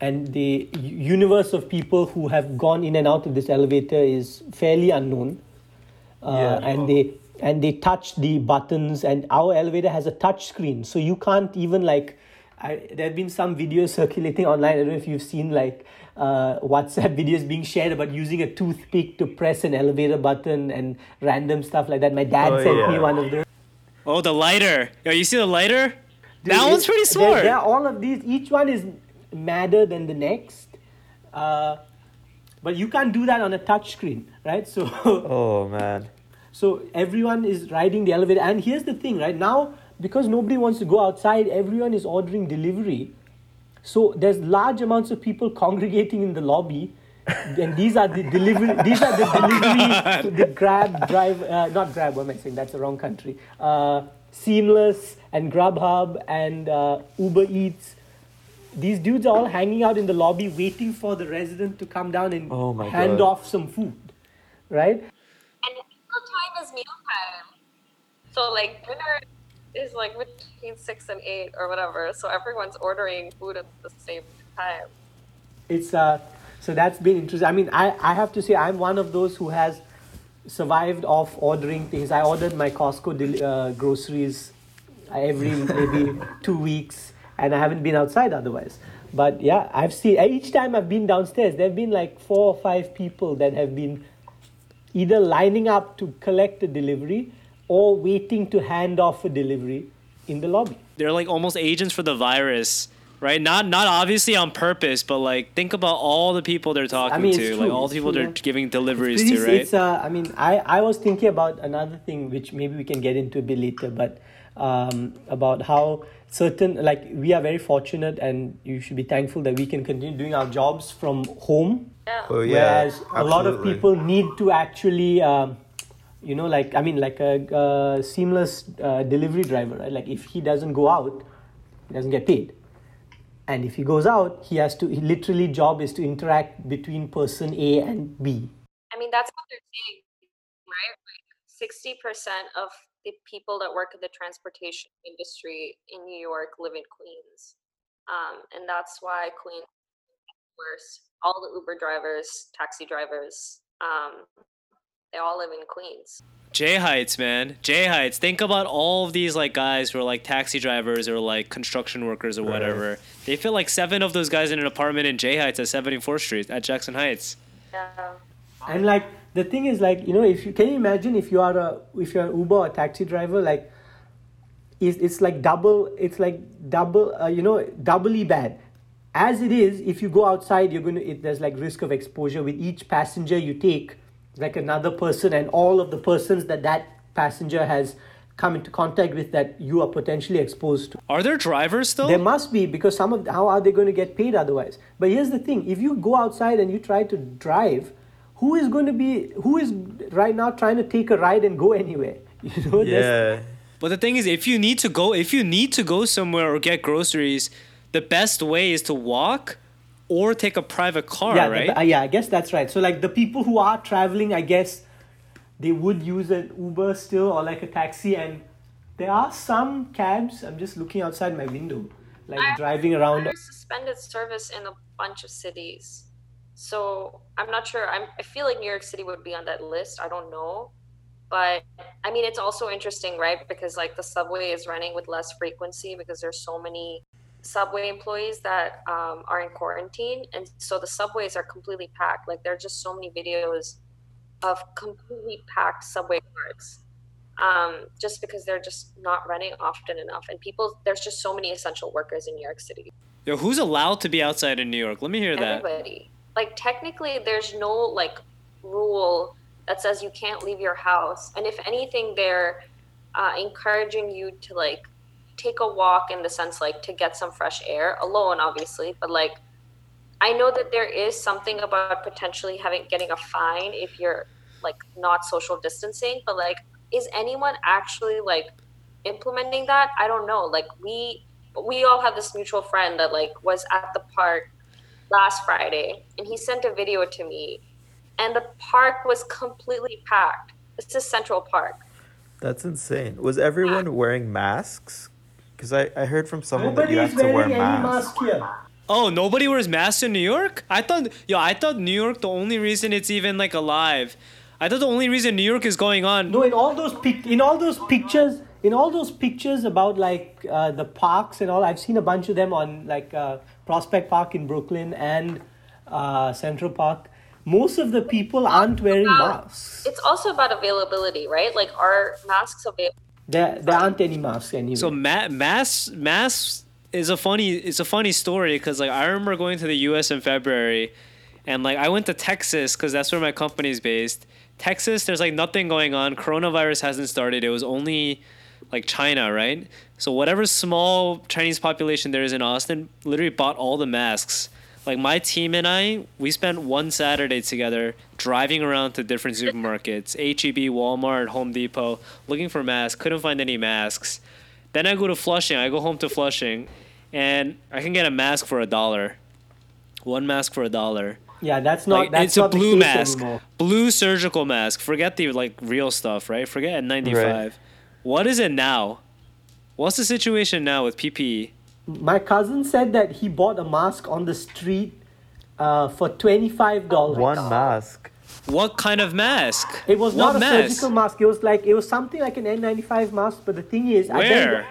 and the universe of people who have gone in and out of this elevator is fairly unknown. Uh, Yeah. and they and they touch the buttons, and our elevator has a touch screen, so you can't even like. I, there have been some videos circulating online. I don't know if you've seen like uh, WhatsApp videos being shared about using a toothpick to press an elevator button and random stuff like that. My dad Oh, sent me one of those. Oh, the lighter. Yo, you see the lighter? Dude, that one's pretty there- smart. There are all of these. Each one is madder than the next. Uh, but you can't do that on a touch screen, right? So, Oh man. so everyone is riding the elevator. And here's the thing, right? Now, because nobody wants to go outside, everyone is ordering delivery. So there's large amounts of people congregating in the lobby. And these are the delivery. These are the delivery. the Grab drive, uh, not Grab. What am I saying? That's the wrong country. Uh, Seamless and Grubhub and uh, Uber Eats. These dudes are all hanging out in the lobby, waiting for the resident to come down and Oh my hand God. off some food, right? And meal time is meal time. So like dinner is like between six and eight or whatever. So everyone's ordering food at the same time. it's uh so that's been interesting i mean i i have to say i'm one of those who has survived off ordering things i ordered my costco del- uh, groceries every maybe two weeks and i haven't been outside otherwise but yeah i've seen each time i've been downstairs there have been like four or five people that have been either lining up to collect the delivery or waiting to hand off a delivery in the lobby They're like almost agents for the virus, right? Not not obviously on purpose, but like think about all the people they're talking mean, to, it's like all the people true, they're yeah. giving deliveries It's to, right? It's, uh, I mean, I, I was thinking about another thing which maybe we can get into a bit later, but um, about how certain, like, we are very fortunate and you should be thankful that we can continue doing our jobs from home. Yeah. Oh yeah. whereas a lot of people need to actually, um, you know, like, I mean, like a, uh seamless uh, delivery driver, right? Like, if he doesn't go out, he doesn't get paid. And if he goes out, he has to, he literally job is to interact between person A and B. I mean, that's what they're saying, right? Like sixty percent of the people that work in the transportation industry in New York live in Queens, um, and that's why Queens worse. All the Uber drivers, taxi drivers, um, they all live in Queens. J Heights, man. J Heights. Think about all of these like guys who are like taxi drivers or like construction workers or Right. whatever. They fit like seven of those guys in an apartment in J Heights at 74th Street at Jackson Heights. Yeah. And like the thing is like you know if you can you imagine if you are a if you're an Uber or taxi driver like it's, it's like double it's like double uh, you know doubly bad as it is if you go outside you're going to it, there's like risk of exposure with each passenger you take like another person and all of the persons that that passenger has come into contact with that you are potentially exposed to Are there drivers still? there must be because some of how are they going to get paid otherwise? But here's the thing: if you go outside and you try to drive, who is going to be who is right now trying to take a ride and go anywhere? You know, there's- Yeah. But the thing is, if you need to go, if you need to go somewhere or get groceries, the best way is to walk or take a private car, yeah, right? the- uh, yeah. I guess that's right. So like the people who are traveling, I guess they would use an Uber still or like a taxi, and there are some cabs. I'm just looking outside my window, like I- driving around. There's suspended service in a bunch of cities. So I'm not sure. I'm, I feel like New York City would be on that list. I don't know. But I mean, it's also interesting, right? Because like the subway is running with less frequency because there's so many subway employees that um, are in quarantine. And so the subways are completely packed. Like there are just so many videos of completely packed subway cars um, just because they're just not running often enough. And people, there's just so many essential workers in New York City. Yo, who's allowed to be outside in New York? Let me hear that. Everybody. Like technically, there's no like rule that says you can't leave your house. And if anything, they're uh, encouraging you to like take a walk in the sense like to get some fresh air alone, obviously. But like, I know that there is something about potentially having getting a fine if you're like not social distancing. But like, is anyone actually like implementing that? I don't know. Like we we all have this mutual friend that like was at the park last Friday and he sent a video to me and the park was completely packed. This is Central Park. That's insane. Was everyone wearing masks? Because I, I heard from someone that you have to wear masks. mask here. Oh, nobody wears masks in New York? I thought, yo, I thought New York. The only reason it's even like alive, I thought the only reason New York is going on. No, in all those pic- in all those pictures, in all those pictures about like uh, the parks and all, I've seen a bunch of them on like uh, Prospect Park in Brooklyn and uh, Central Park. Most of the people aren't wearing About- masks. It's also about availability, right? Like are masks available? There, there aren't any masks anyway. So ma- mass mass is a funny it's a funny story because like I remember going to the U.S. in February, and like I went to Texas because that's where my company's based. Texas, there's like nothing going on. Coronavirus hasn't started. It was only like China, right? So whatever small Chinese population there is in Austin, literally bought all the masks. Like my team and I, we spent one Saturday together driving around to different supermarkets, HEB, Walmart, Home Depot, looking for masks. Couldn't find any masks. Then I go to Flushing. I go home to Flushing, and I can get a mask for a dollar. One mask for a dollar. yeah, that's not. Like, that's it's a not the blue case mask, anymore. blue surgical mask. Forget the like real stuff, right? Forget N95. Right. What is it now? What's the situation now with? PPE? My cousin said that he bought a mask on the street uh, for twenty five dollars. One mask. What kind of mask? It was what not a mask? surgical mask. It was like it was something like an N95 mask. But the thing is, I Where?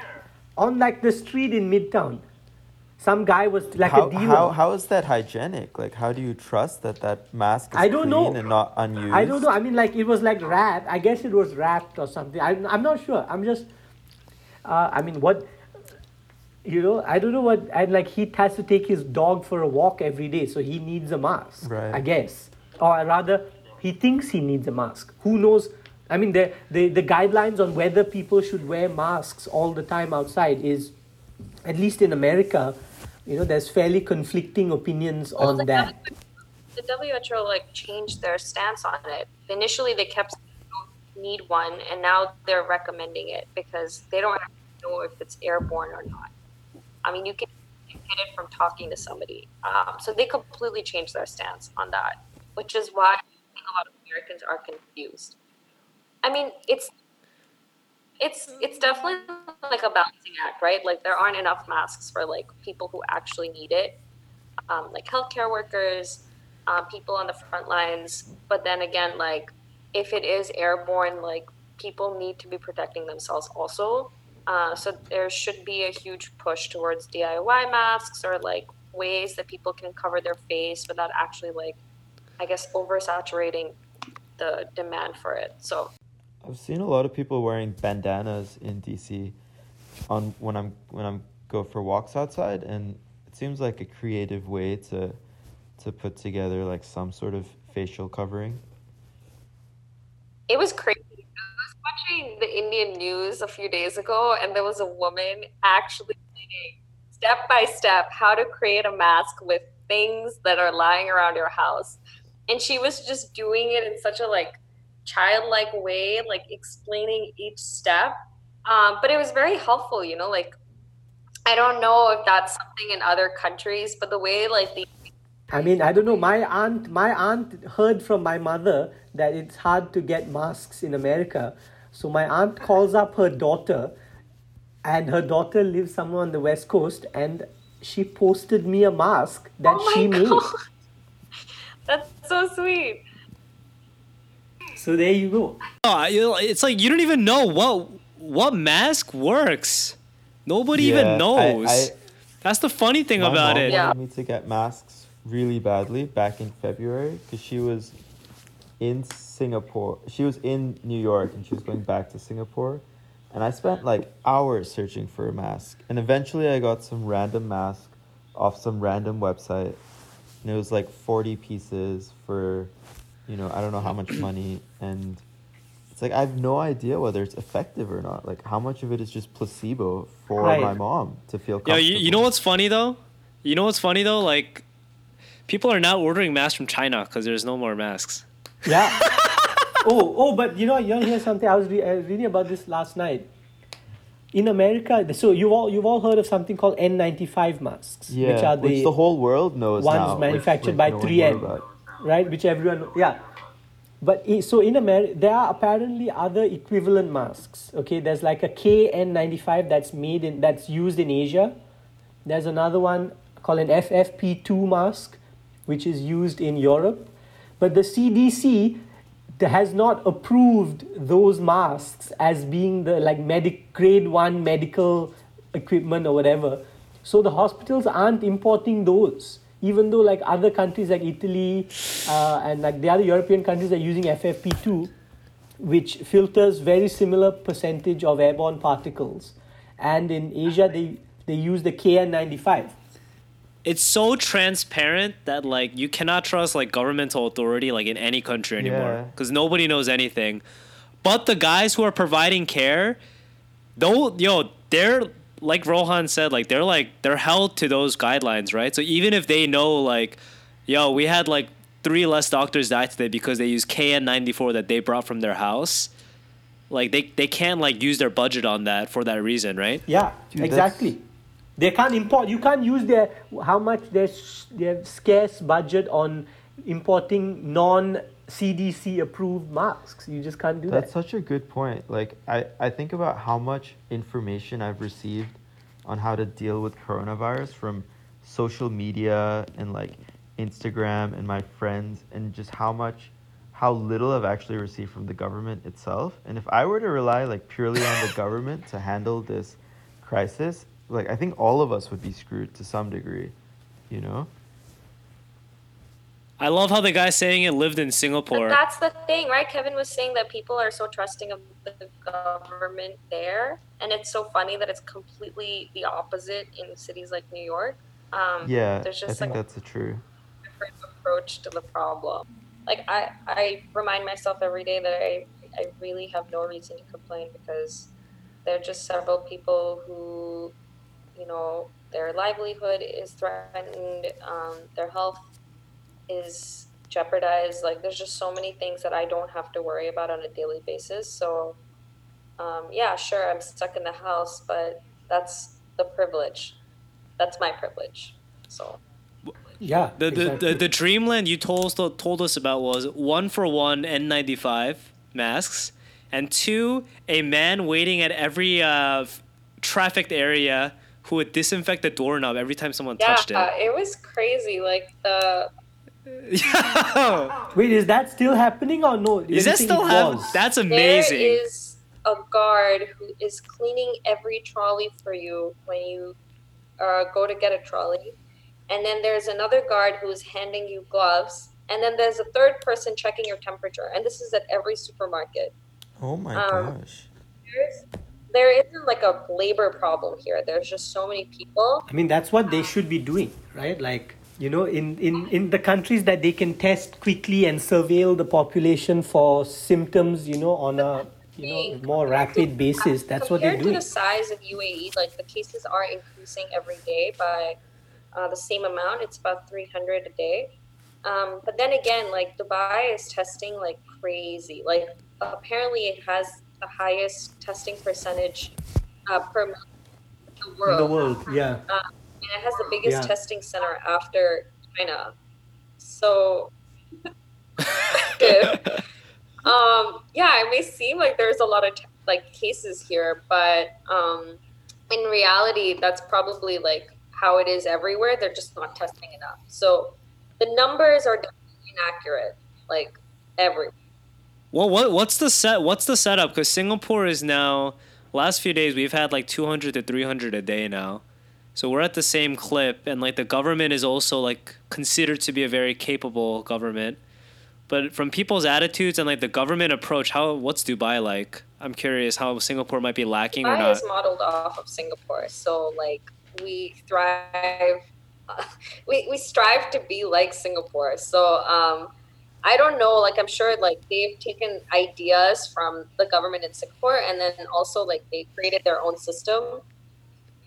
on like the street in Midtown, some guy was like How, a dealer. how, how is that hygienic? Like, how do you trust that that mask is I don't clean know. and not unused? I don't know. I mean, like it was like wrapped. I guess it was wrapped or something. I, I'm not sure. I'm just. Uh, I mean, what? You know, I don't know what. And like he has to take his dog for a walk every day, so he needs a mask. Right. I guess, or rather, he thinks he needs a mask. Who knows? I mean, the the the guidelines on whether people should wear masks all the time outside is, at least in America, you know, there's fairly conflicting opinions on the that. the WHO like changed their stance on it. Initially, they kept saying oh, you don't need one, and now they're recommending it because they don't know if it's airborne or not. I mean, you can get it from talking to somebody. Um, so they completely changed their stance on that, which is why I think a lot of Americans are confused. I mean, it's it's it's definitely like a balancing act, right? Like there aren't enough masks for like people who actually need it, um, like healthcare workers, uh, people on the front lines. But then again, like if it is airborne, like people need to be protecting themselves also. Uh, so there should be a huge push towards DIY masks or like ways that people can cover their face without actually like, I guess, oversaturating the demand for it. So I've seen a lot of people wearing bandanas in DC on when I'm when I'm go for walks outside and it seems like a creative way to to put together like some sort of facial covering. it was crazy. The Indian news a few days ago, and there was a woman actually saying step by step how to create a mask with things that are lying around your house. And she was just doing it in such a like childlike way, like explaining each step. Um, but it was very helpful, you know, like I don't know if that's something in other countries, but the way like the I mean, I don't know. My aunt, my aunt heard from my mother that it's hard to get masks in America. So my aunt calls up her daughter, and her daughter lives somewhere on the west coast, and she posted me a mask that oh my she made. God. That's so sweet. So there you go. Oh, you- it's like you don't even know what what mask works. Nobody Yeah, even knows. I- That's the funny thing My about mom it. Yeah. wanted me to get masks really badly back in February because she was in Singapore. She was in New York and she was going back to Singapore. And I spent like hours searching for a mask. And eventually I got some random mask off some random website. And it was like 40 pieces for, you know, I don't know how much money. And it's like I have no idea whether it's effective or not. Like how much of it is just placebo for Right. my mom to feel Yo, comfortable. you, you know what's funny though? You know what's funny though? Like, people are now ordering masks from China because there's no more masks. Yeah. oh, oh, but you know, you hear something? I was re- reading about this last night. In America, so you all you've all heard of something called N95 masks, Yeah, which are the which the whole world knows ones now. which, manufactured like, by no 3M. right? Which everyone, yeah. But so in America, there are apparently other equivalent masks. Okay, there's like a KN95 that's made in that's used in Asia. There's another one called an FFP2 mask, which is used in Europe. But the CDC has not approved those masks as being the like medic grade one medical equipment or whatever. So the hospitals aren't importing those, even though like other countries like Italy uh, and like the other European countries are using FFP2. which filters very similar percentage of airborne particles. And in Asia, they, they use the KN95. It's so transparent that like you cannot trust like governmental authority like in any country anymore Yeah. because nobody knows anything. But the guys who are providing care, though, yo, they're like Rohan said, like they're like they're held to those guidelines, right? So even if they know like, yo, we had like three less doctors die today because they use KN94 that they brought from their house. Like they, they can't like use their budget on that for that reason, right? Yeah, Dude, exactly. They can't import. You can't use their how much their their scarce budget on importing non CDC approved masks. You just can't do That's that. That's such a good point. Like I, I think about how much information I've received on how to deal with coronavirus from social media and like Instagram and my friends and just how much how little I've actually received from the government itself. And if I were to rely like purely on the government to handle this crisis, like I think all of us would be screwed to some degree, you know? I love how the guy saying it lived in Singapore. But that's the thing, right? Kevin was saying that people are so trusting of the government there, and it's so funny that it's completely the opposite in cities like New York. Um, Yeah, there's just I just think like that's the true. different approach to the problem. Like I, I remind myself every day that I, I really have no reason to complain because there are just several people who, you know, their livelihood is threatened, um, their health is jeopardized. Like there's just so many things that I don't have to worry about on a daily basis. So, um, yeah, sure, I'm stuck in the house, but that's the privilege. That's my privilege. So. Yeah, The, the, exactly. the, the dreamland you told, told us about was one for one N95 masks, and two, a man waiting at every uh, f- trafficked area who would disinfect the doorknob every time someone Yeah, touched it. it was crazy. Like the Wait, is that still happening or no? Is that still happening? That's amazing. there is a guard who is cleaning every trolley for you when you uh, go to get a trolley, and then there's another guard who is handing you gloves, and then there's a third person checking your temperature, and this is at every supermarket. Oh my Um, gosh. There's there isn't like a labor problem here. There's just so many people. I mean, that's what they should be doing, right? Like, you know, in, in, in the countries that they can test quickly and surveil the population for symptoms, you know, on a you know more rapid basis. That's what they're doing. Compared to the size of UAE, like the cases are increasing every day by uh, the same amount. It's about 300 a day. Um, but then again, like Dubai is testing like crazy. Like apparently it has the highest testing percentage uh, per month in the In world. the world, yeah. And it has the biggest Yeah. testing center after China. So um, yeah, it may seem like there's a lot of t- like cases here, but um, in reality, that's probably like how it is everywhere. They're just not testing enough. So the numbers are definitely inaccurate, like everywhere. Well, what what's the set? What's the setup? Because Singapore is now last few days we've had like 200 to 300 a day now, so we're at the same clip, and like the government is also like considered to be a very capable government. But from people's attitudes and like the government approach, how what's Dubai like? I'm curious how Singapore might be lacking or Dubai not. is modeled off of Singapore, so like we thrive, we we strive to be like Singapore. So um, I don't know, like I'm sure like they've taken ideas from the government in Singapore, and then also like they created their own system.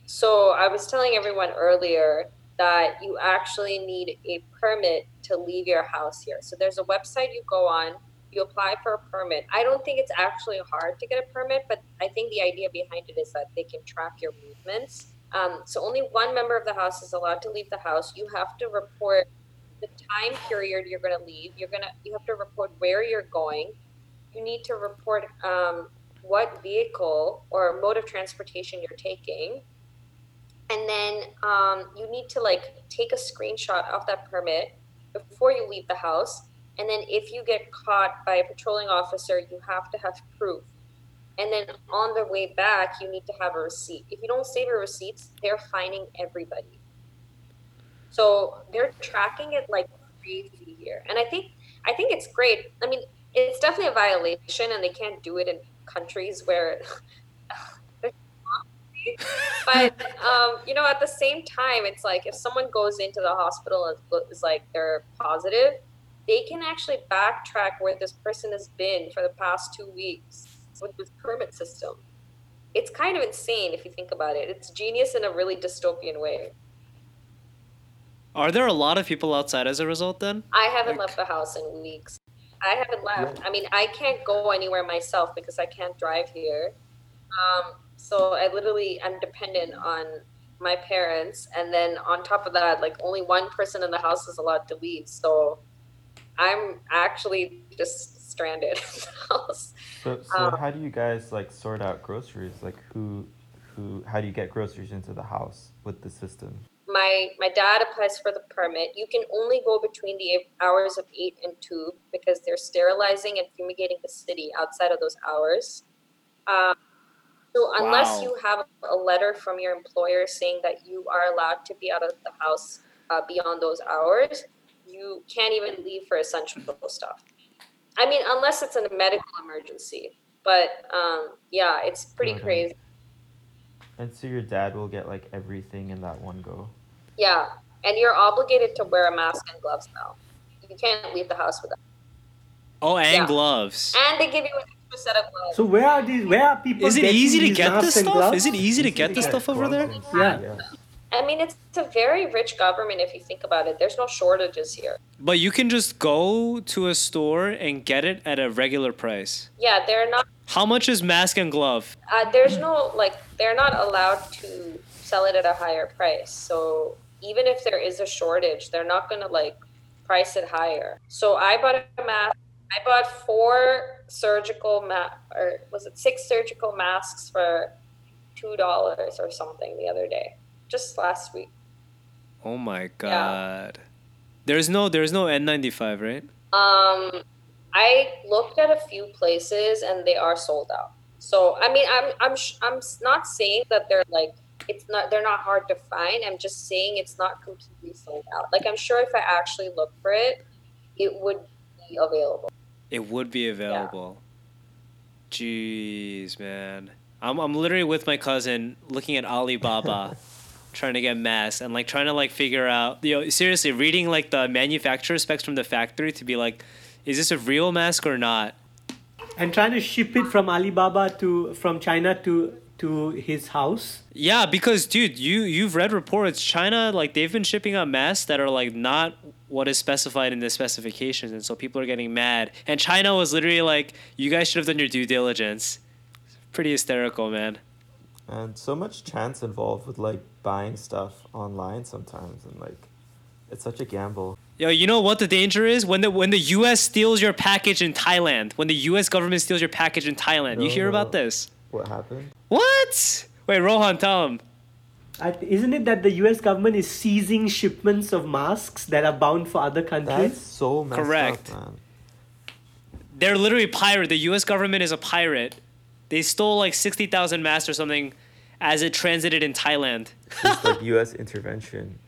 So I was telling everyone earlier that you actually need a permit to leave your house here. So there's a website you go on, you apply for a permit. I don't think it's actually hard to get a permit, but I think the idea behind it is that they can track your movements. Um, so only one member of the house is allowed to leave the house. You have to report the time period you're going to leave. You're gonna you have to report where you're going. You need to report um, what vehicle or mode of transportation you're taking and then um, you need to like take a screenshot of that permit before you leave the house and then if you get caught by a patrolling officer you have to have proof and then on the way back you need to have a receipt if you don't save your receipts they're fining everybody so they're tracking it like crazy here and i think i think it's great i mean it's definitely a violation, and they can't do it in countries where. but um, you know, at the same time, it's like if someone goes into the hospital and is like they're positive, they can actually backtrack where this person has been for the past two weeks with this permit system. It's kind of insane if you think about it. It's genius in a really dystopian way. Are there a lot of people outside as a result then? I haven't Like- left the house in weeks. I haven't left. I mean, I can't go anywhere myself because I can't drive here. Um, so I literally am dependent on my parents, and then on top of that, like only one person in the house is allowed to leave. So I'm actually just stranded in the house. So, so Um, how do you guys like sort out groceries? Like who, who, how do you get groceries into the house with the system? My my dad applies for the permit. You can only go between the hours of eight and two because they're sterilizing and fumigating the city outside of those hours. Um, so unless Wow. you have a letter from your employer saying that you are allowed to be out of the house uh, beyond those hours, you can't even leave for essential stuff. I mean, unless it's a medical emergency. But um, yeah, it's pretty Okay. crazy. And so your dad will get like everything in that one go. Yeah, and you're obligated to wear a mask and gloves now. You can't leave the house without. Oh, and Yeah. gloves. And they give you an extra set of gloves. So where are these? Where are people? Is it easy to get masks this stuff? gloves? Is it easy to get this stuff over there? Yeah. Yeah. I mean, it's, it's a very rich government if you think about it. There's no shortages here. But you can just go to a store and get it at a regular price. Yeah, they're not. How much is mask and glove? Uh, there's no like. They're not allowed to sell it at a higher price. So even if there is a shortage, they're not gonna like price it higher. So I bought a mask. I bought four surgical ma- or was it six surgical masks for two dollars or something the other day, just last week. Oh my god. Yeah. There's no there's no N95, right? Um, I looked at a few places and they are sold out. So I mean, I'm I'm sh- I'm not saying that they're like it's not they're not hard to find. I'm just saying it's not completely sold out. Like I'm sure if I actually look for it, it would be available. It would be available. Jeez, man. I'm I'm literally with my cousin looking at Alibaba trying to get masks and like trying to like figure out you know seriously reading like the manufacturer specs from the factory to be like is this a real mask or not? And trying to ship it from Alibaba to from China to to his house. Yeah, because dude, you you've read reports China like they've been shipping out masks that are like not what is specified in the specifications and so people are getting mad. And China was literally like you guys should have done your due diligence. Pretty hysterical, man. And so much chance involved with like buying stuff online sometimes, and like, it's such a gamble. Yo, you know what the danger is when the when the U.S. steals your package in Thailand. When the U.S. government steals your package in Thailand, you No, hear about this? What happened? What? Wait, Rohan, tell him. I, isn't it that the U.S. government is seizing shipments of masks that are bound for other countries? That's countries? so messed Correct. up, man. They're literally pirate. The U.S. government is a pirate. They stole like sixty thousand masks or something, as it transited in Thailand. It's like U.S. intervention.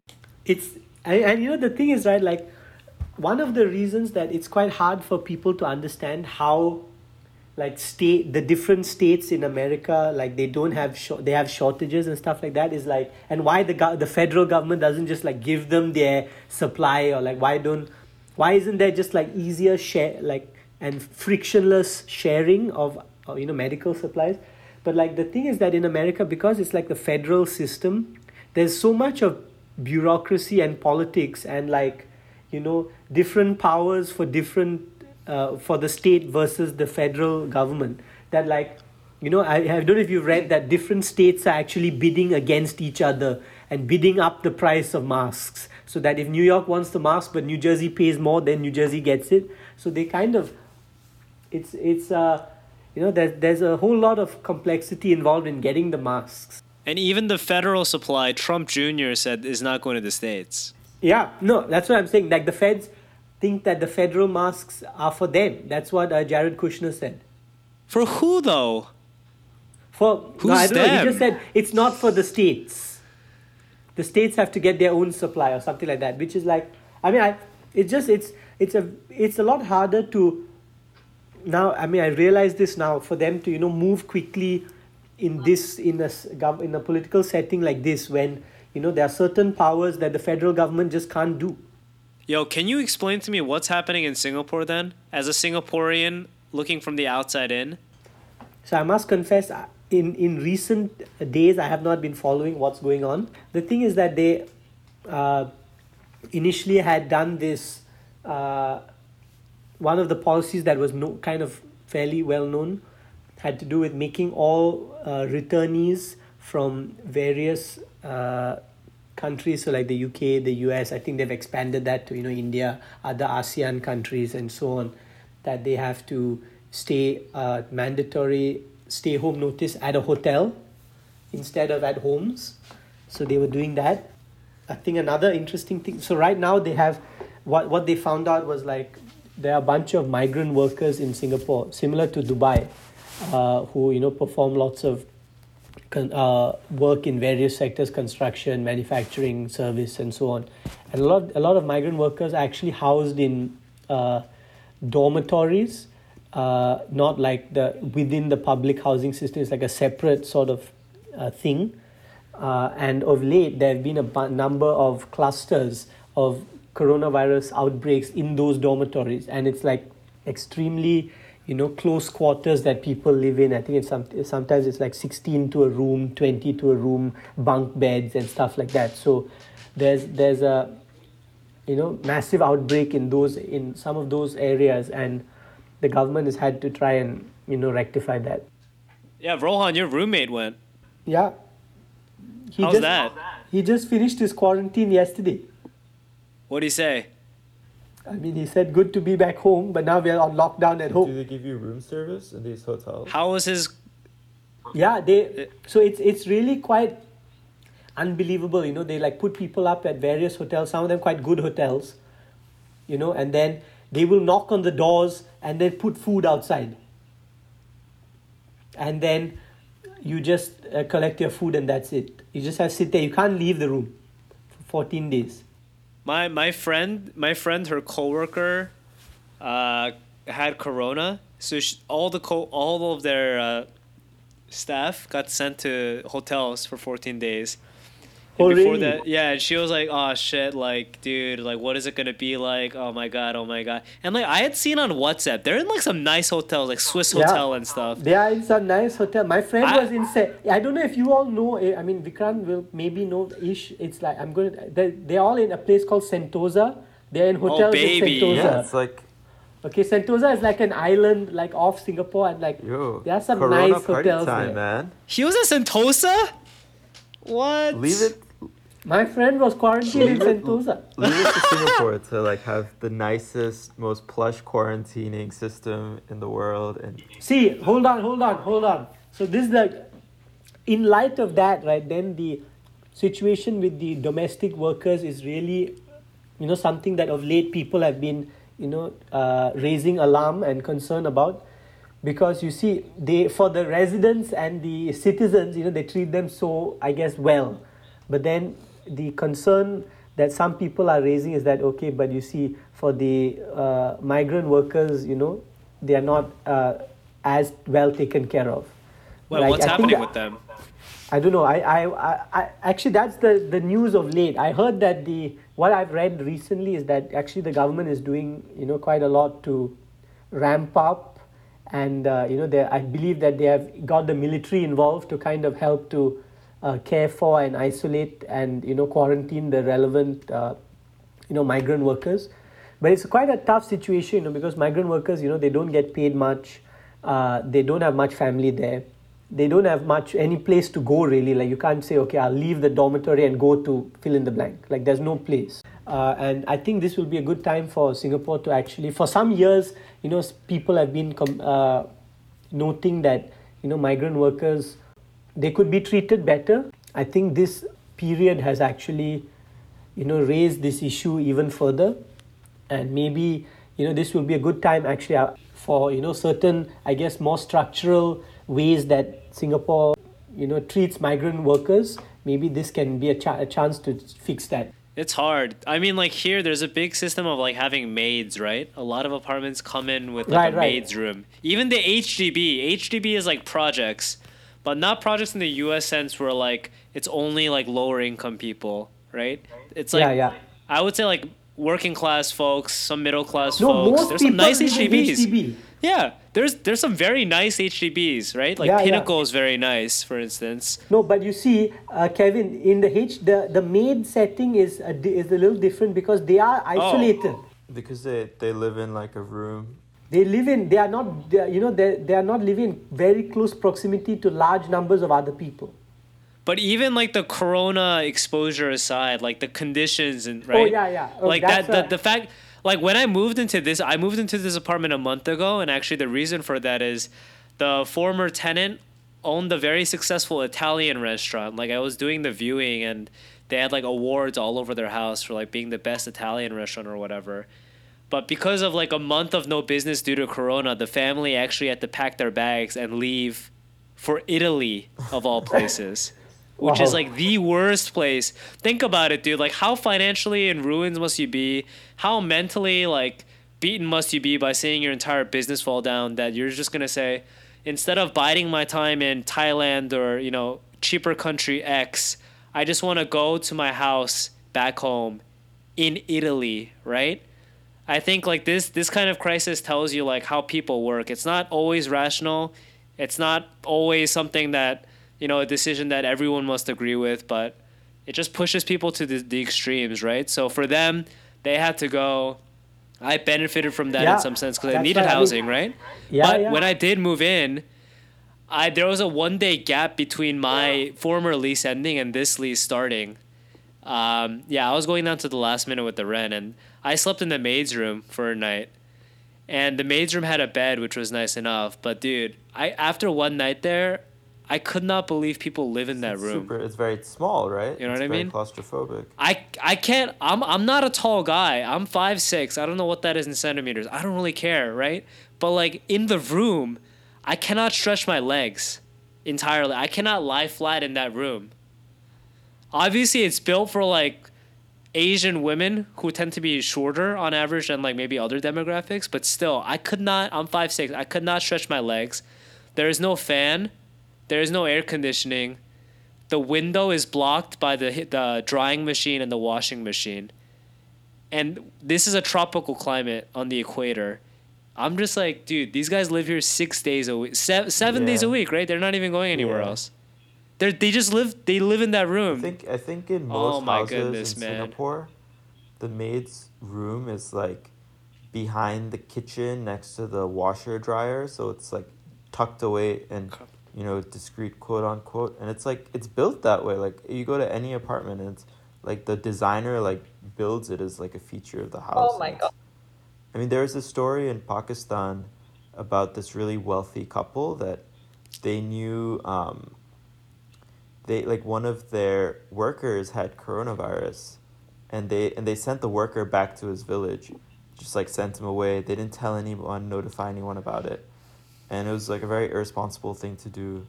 it's and, and you know the thing is right like one of the reasons that it's quite hard for people to understand how like state the different states in america like they don't have shor- they have shortages and stuff like that is like and why the gov- the federal government doesn't just like give them their supply or like why don't why isn't there just like easier share like and frictionless sharing of you know medical supplies? But like the thing is that in america because it's like the federal system there's so much of bureaucracy and politics and like you know different powers for different uh, for the state versus the federal government that like you know I, I don't know if you've read that different states are actually bidding against each other and bidding up the price of masks so that if new york wants the mask but new jersey pays more then new jersey gets it so they kind of it's it's uh you know there's there's a whole lot of complexity involved in getting the masks And even the federal supply, Trump Jr. said is not going to the states. Yeah, no, that's what I'm saying. Like the feds think that the federal masks are for them. That's what uh, Jared Kushner said. For who though? For no, Who's I don't know. He just said it's not for the states. The states have to get their own supply or something like that. Which is like, I mean, I it's just it's it's a it's a lot harder to now I mean I realize this now for them to you know move quickly in this in a gov- in a political setting like this when you know there are certain powers that the federal government just can't do. Yo, can you explain to me what's happening in Singapore then? As a Singaporean looking from the outside in? So I must confess, in in recent days, I have not been following what's going on. The thing is that they uh, initially had done this. Uh, one of the policies that was no, kind of fairly well known had to do with making all uh, returnees from various uh, countries, so like the UK, the US. I think they've expanded that to you know India, other ASEAN countries, and so on. That they have to stay uh, mandatory stay home notice at a hotel instead of at homes. So they were doing that. I think another interesting thing. So right now they have what what they found out was like there are a bunch of migrant workers in Singapore, similar to Dubai, uh, who you know perform lots of con- uh, work in various sectors construction manufacturing service and so on. And a lot a lot of migrant workers are actually housed in uh, dormitories uh, not like the within the public housing system. It's like a separate sort of uh, thing. Uh, and of late there have been a number of clusters of coronavirus outbreaks in those dormitories. And it's like extremely you know close quarters that people live in i think it's some, sometimes it's like 16 to a room 20 to a room bunk beds and stuff like that so there's there's a you know massive outbreak in those in some of those areas and the government has had to try and you know rectify that Yeah, Rohan, your roommate went. yeah he How's just, that? he just finished his quarantine yesterday what do you say? I mean, he said good to be back home, but now we are on lockdown at home. Do they give you room service in these hotels? How was his Yeah, they. So it's it's really quite unbelievable. You know, they like put people up at various hotels. Some of them quite good hotels. You know, and then they will knock on the doors and then put food outside. And then you just uh, collect your food and that's it. You just have to sit there. You can't leave the room for fourteen days. My my friend my friend her coworker uh had corona so sh all the co- all of their uh, staff got sent to hotels for 14 days Oh, before really? that yeah and she was like oh shit like dude like what is it gonna be like oh my god oh my god and like i had seen on whatsapp they're in like some nice hotels like swiss Yeah. hotel and stuff They are in some nice hotel. My friend I- was in. Se- I don't know if you all know. eh, I mean, Vikrant will maybe know. Ish, it's like I'm going. to... They're, they're all in a place called Sentosa. They're in hotels baby. in Sentosa. Yeah, it's like Okay, Sentosa is like an island, like off Singapore, and like yo. there are some Corona nice party hotels time, there. man. he was at sentosa what Leave it. My friend was quarantined in Sentosa. Leave to Singapore to like have the nicest, most plush quarantining system in the world, and See, hold on, hold on, hold on. So this is the, in light of that, right? Then the situation with the domestic workers is really, you know, something that of late people have been, you know, uh, raising alarm and concern about, because you see, they for the residents and the citizens, you know, they treat them so, I guess, well, but then the concern that some people are raising is that okay, but you see, for the uh, migrant workers, you know, they are not uh, as well taken care of. well, Like, what's I happening with them I don't know. I, I, I, I actually that's the, the news of late. I heard that the what I've read recently is that actually the government is doing you know quite a lot to ramp up, and uh, you know they I believe that they have got the military involved to kind of help to uh, care for and isolate and you know quarantine the relevant uh, you know migrant workers. But it's quite a tough situation, you know, because migrant workers, you know, they don't get paid much. Uh, they don't have much family there they don't have much any place to go really like you can't say okay i'll leave the dormitory and go to fill in the blank like there's no place uh, and i think this will be a good time for singapore to actually for some years you know people have been com- uh, noting that you know migrant workers they could be treated better i think this period has actually you know raised this issue even further and maybe you know this will be a good time actually uh, for you know certain i guess more structural ways that singapore you know treats migrant workers maybe this can be a, cha- a chance to fix that It's hard. I mean, like here, there's a big system of like having maids, right? A lot of apartments come in with like Right, a right. maid's room. Even the HDB, HDB is like projects, but not projects in the U.S. sense where like it's only like lower income people, right? It's like yeah, yeah. I would say like working class folks, some middle class No, folks. most There's some people nice HDBs. HDB. Yeah, there's there's some very nice HDBs, right? Like Yeah, yeah. Pinnacle is very nice, for instance. No, but you see, uh, Kevin, in the H, the, the maid setting is a, is a little different because they are isolated. Because they, they live in like a room. They live in, they are not, they are, you know, they, they are not living in very close proximity to large numbers of other people. But even like the corona exposure aside, like the conditions and oh, right. Oh, yeah, yeah. Oh, like that, that's the, a- the fact, like when I moved into this, I moved into this apartment a month ago, and actually the reason for that is the former tenant owned a very successful Italian restaurant. Like I was doing the viewing, and they had like awards all over their house for like being the best Italian restaurant or whatever. But because of like a month of no business due to corona, the family actually had to pack their bags and leave for Italy of all places. Which is like the worst place. Think about it, dude. Like how financially in ruins must you be? How mentally like beaten must you be by seeing your entire business fall down that you're just gonna say, instead of biding my time in Thailand or, you know, cheaper country X, I just wanna go to my house back home in Italy, right? I think like this this kind of crisis tells you like how people work. It's not always rational. It's not always something that you know a decision that everyone must agree with, but it just pushes people to the, the extremes, right? So for them, they had to go. I benefited from that Yeah, in some sense because I needed right. I mean- housing, right? Yeah, but yeah. when I did move in, I there was a one day gap between my former lease ending and this lease starting. Um, yeah, I was going down to the last minute with the rent, and I slept in the maid's room for a night. And the maid's room had a bed, which was nice enough. But dude, I after one night there, I could not believe people live in that It's room. Super, it's very small, right? You know it's what I mean? Claustrophobic. I I can't. I'm I'm not a tall guy. I'm five six. I don't know what that is in centimeters. I don't really care, right? But like in the room, I cannot stretch my legs entirely. I cannot lie flat in that room. Obviously, it's built for like Asian women who tend to be shorter on average than like maybe other demographics, but still, I could not. I'm five six. I could not stretch my legs. There is no fan. There is no air conditioning the window is blocked by the the drying machine and the washing machine. And this is a tropical climate on the equator. I'm just like, dude, these guys live here six days a week, seven, seven days a week, right? They're not even going anywhere Yeah. else. They they just live. They live in that room. I room. think I think in Oh most my houses goodness, in man. Singapore, the maid's room is like behind the kitchen next to the washer dryer, so it's like tucked away and you know discreet quote unquote, and it's like it's built that way. Like you go to any apartment, and it's like the designer like builds it as like a feature of the house. Oh my God. I mean, there's a story in Pakistan about this really wealthy couple that they knew um, they like one of their workers had coronavirus and they and they sent the worker back to his village just like sent him away. They didn't tell anyone notify anyone about it. And it was like a very irresponsible thing to do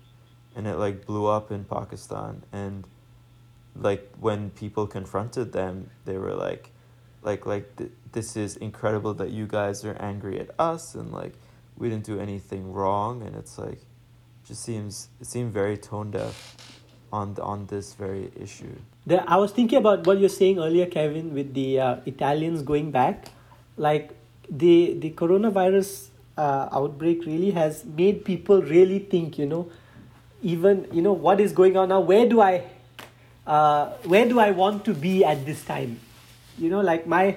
and it like blew up in pakistan. And like when people confronted them they were like like like th- this is incredible that you guys are angry at us and like we didn't do anything wrong. And it's like just seems it seemed very tone deaf on on this very issue The, I was thinking about what you're saying earlier, Kevin, with the uh, Italians going back. Like the the coronavirus uh, outbreak really has made people really think. You know, even you know what is going on now. Where do I, uh, where do I want to be at this time? You know, like my,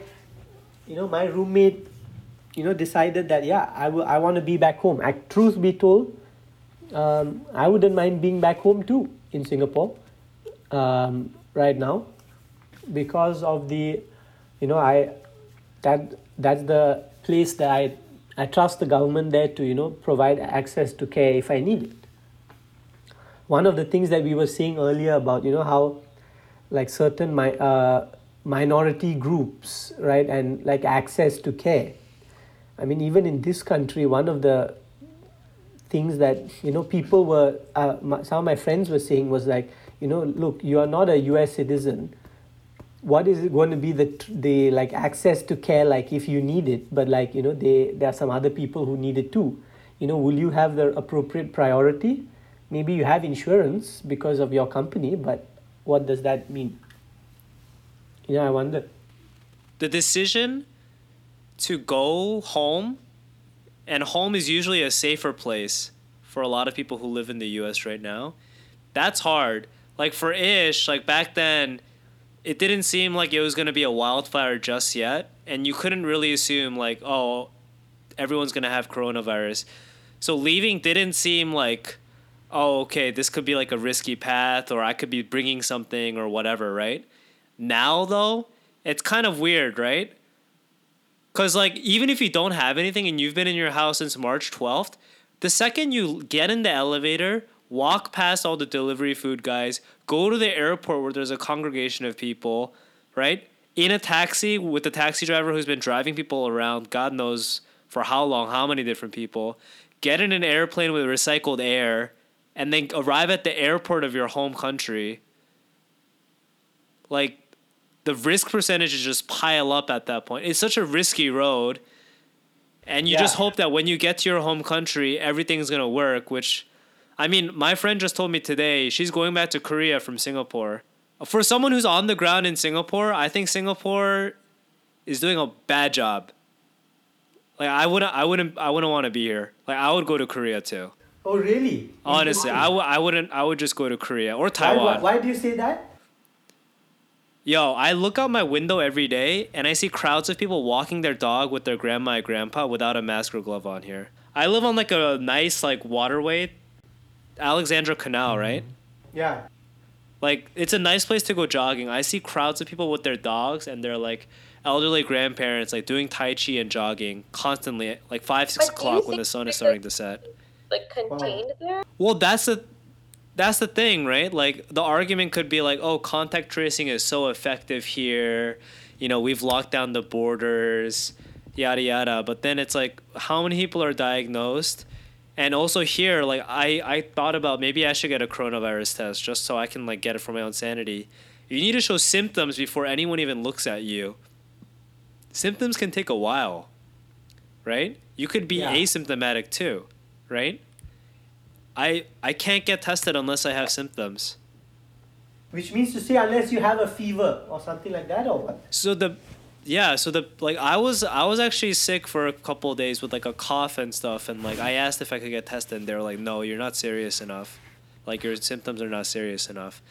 you know, my roommate, you know, decided that yeah, I will. I want to be back home. I, truth be told, um, I wouldn't mind being back home too in Singapore um, right now because of the you know I that that's the place that I I trust the government there to you know provide access to care if I need it. One of the things that we were seeing earlier about you know how like certain my uh, minority groups right and like access to care. I mean even in this country one of the things that you know people were uh, my, some of my friends were saying was like you know look you are not a US citizen. What is it going to be the the like access to care like if you need it? But like you know they there are some other people who need it too. You know will you have the appropriate priority? Maybe you have insurance because of your company but what does that mean? You know i wonder. The decision to go home and home is usually a safer place for a lot of people who live in the US right now. That's hard. Like for ish like back then it didn't seem like it was going to be a wildfire just yet. And you couldn't really assume like oh everyone's going to have coronavirus. So leaving didn't seem like oh okay this could be like a risky path or i could be bringing something or whatever right? Now though it's kind of weird right because like even if you don't have anything and you've been in your house since march 12th the second you get in the elevator walk past all the delivery food guys, go to the airport where there's a congregation of people, right? In a taxi with the taxi driver who's been driving people around, God knows for how long, how many different people, get in an airplane with recycled air, and then arrive at the airport of your home country. Like, the risk percentages just pile up at that point. It's such a risky road. And you yeah. just hope that when you get to your home country, everything's going to work, which I mean, my friend just told me today she's going back to Korea from Singapore. For someone who's on the ground in Singapore, I think Singapore is doing a bad job. Like I wouldn't, I wouldn't, I wouldn't want to be here. Like I would go to Korea too. Oh really? Honestly, I w- I wouldn't. I would just go to Korea or Taiwan. Why, why do you say that? Yo, I look out my window every day and I see crowds of people walking their dog with their grandma and grandpa without a mask or glove on here. I live on like a nice like waterway Alexandra Canal, mm-hmm. right? Yeah. Like it's a nice place to go jogging. I see crowds of people with their dogs and their like elderly grandparents like doing tai chi and jogging constantly, like five six o'clock when the sun is starting to set. Like contained wow. there. Well, that's the that's the thing, right? Like the argument could be like, oh, contact tracing is so effective here. You know, we've locked down the borders, yada yada. But then it's like, how many people are diagnosed? And also here, like I, I thought about maybe I should get a coronavirus test just so I can like get it for my own sanity. You need to show symptoms before anyone even looks at you. Symptoms can take a while, right? You could be yeah. asymptomatic too, right? I I can't get tested unless I have symptoms. Which means to say unless you have a fever or something like that or what? So the yeah so the like i was i was actually sick for a couple days with like a cough and stuff and like i asked if i could get tested and they were like no you're not serious enough like your symptoms are not serious enough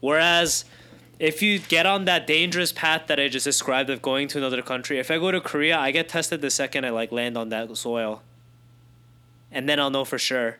whereas if you get on that dangerous path that i just described of going to another country if i go to korea i get tested the second i like land on that soil and then i'll know for sure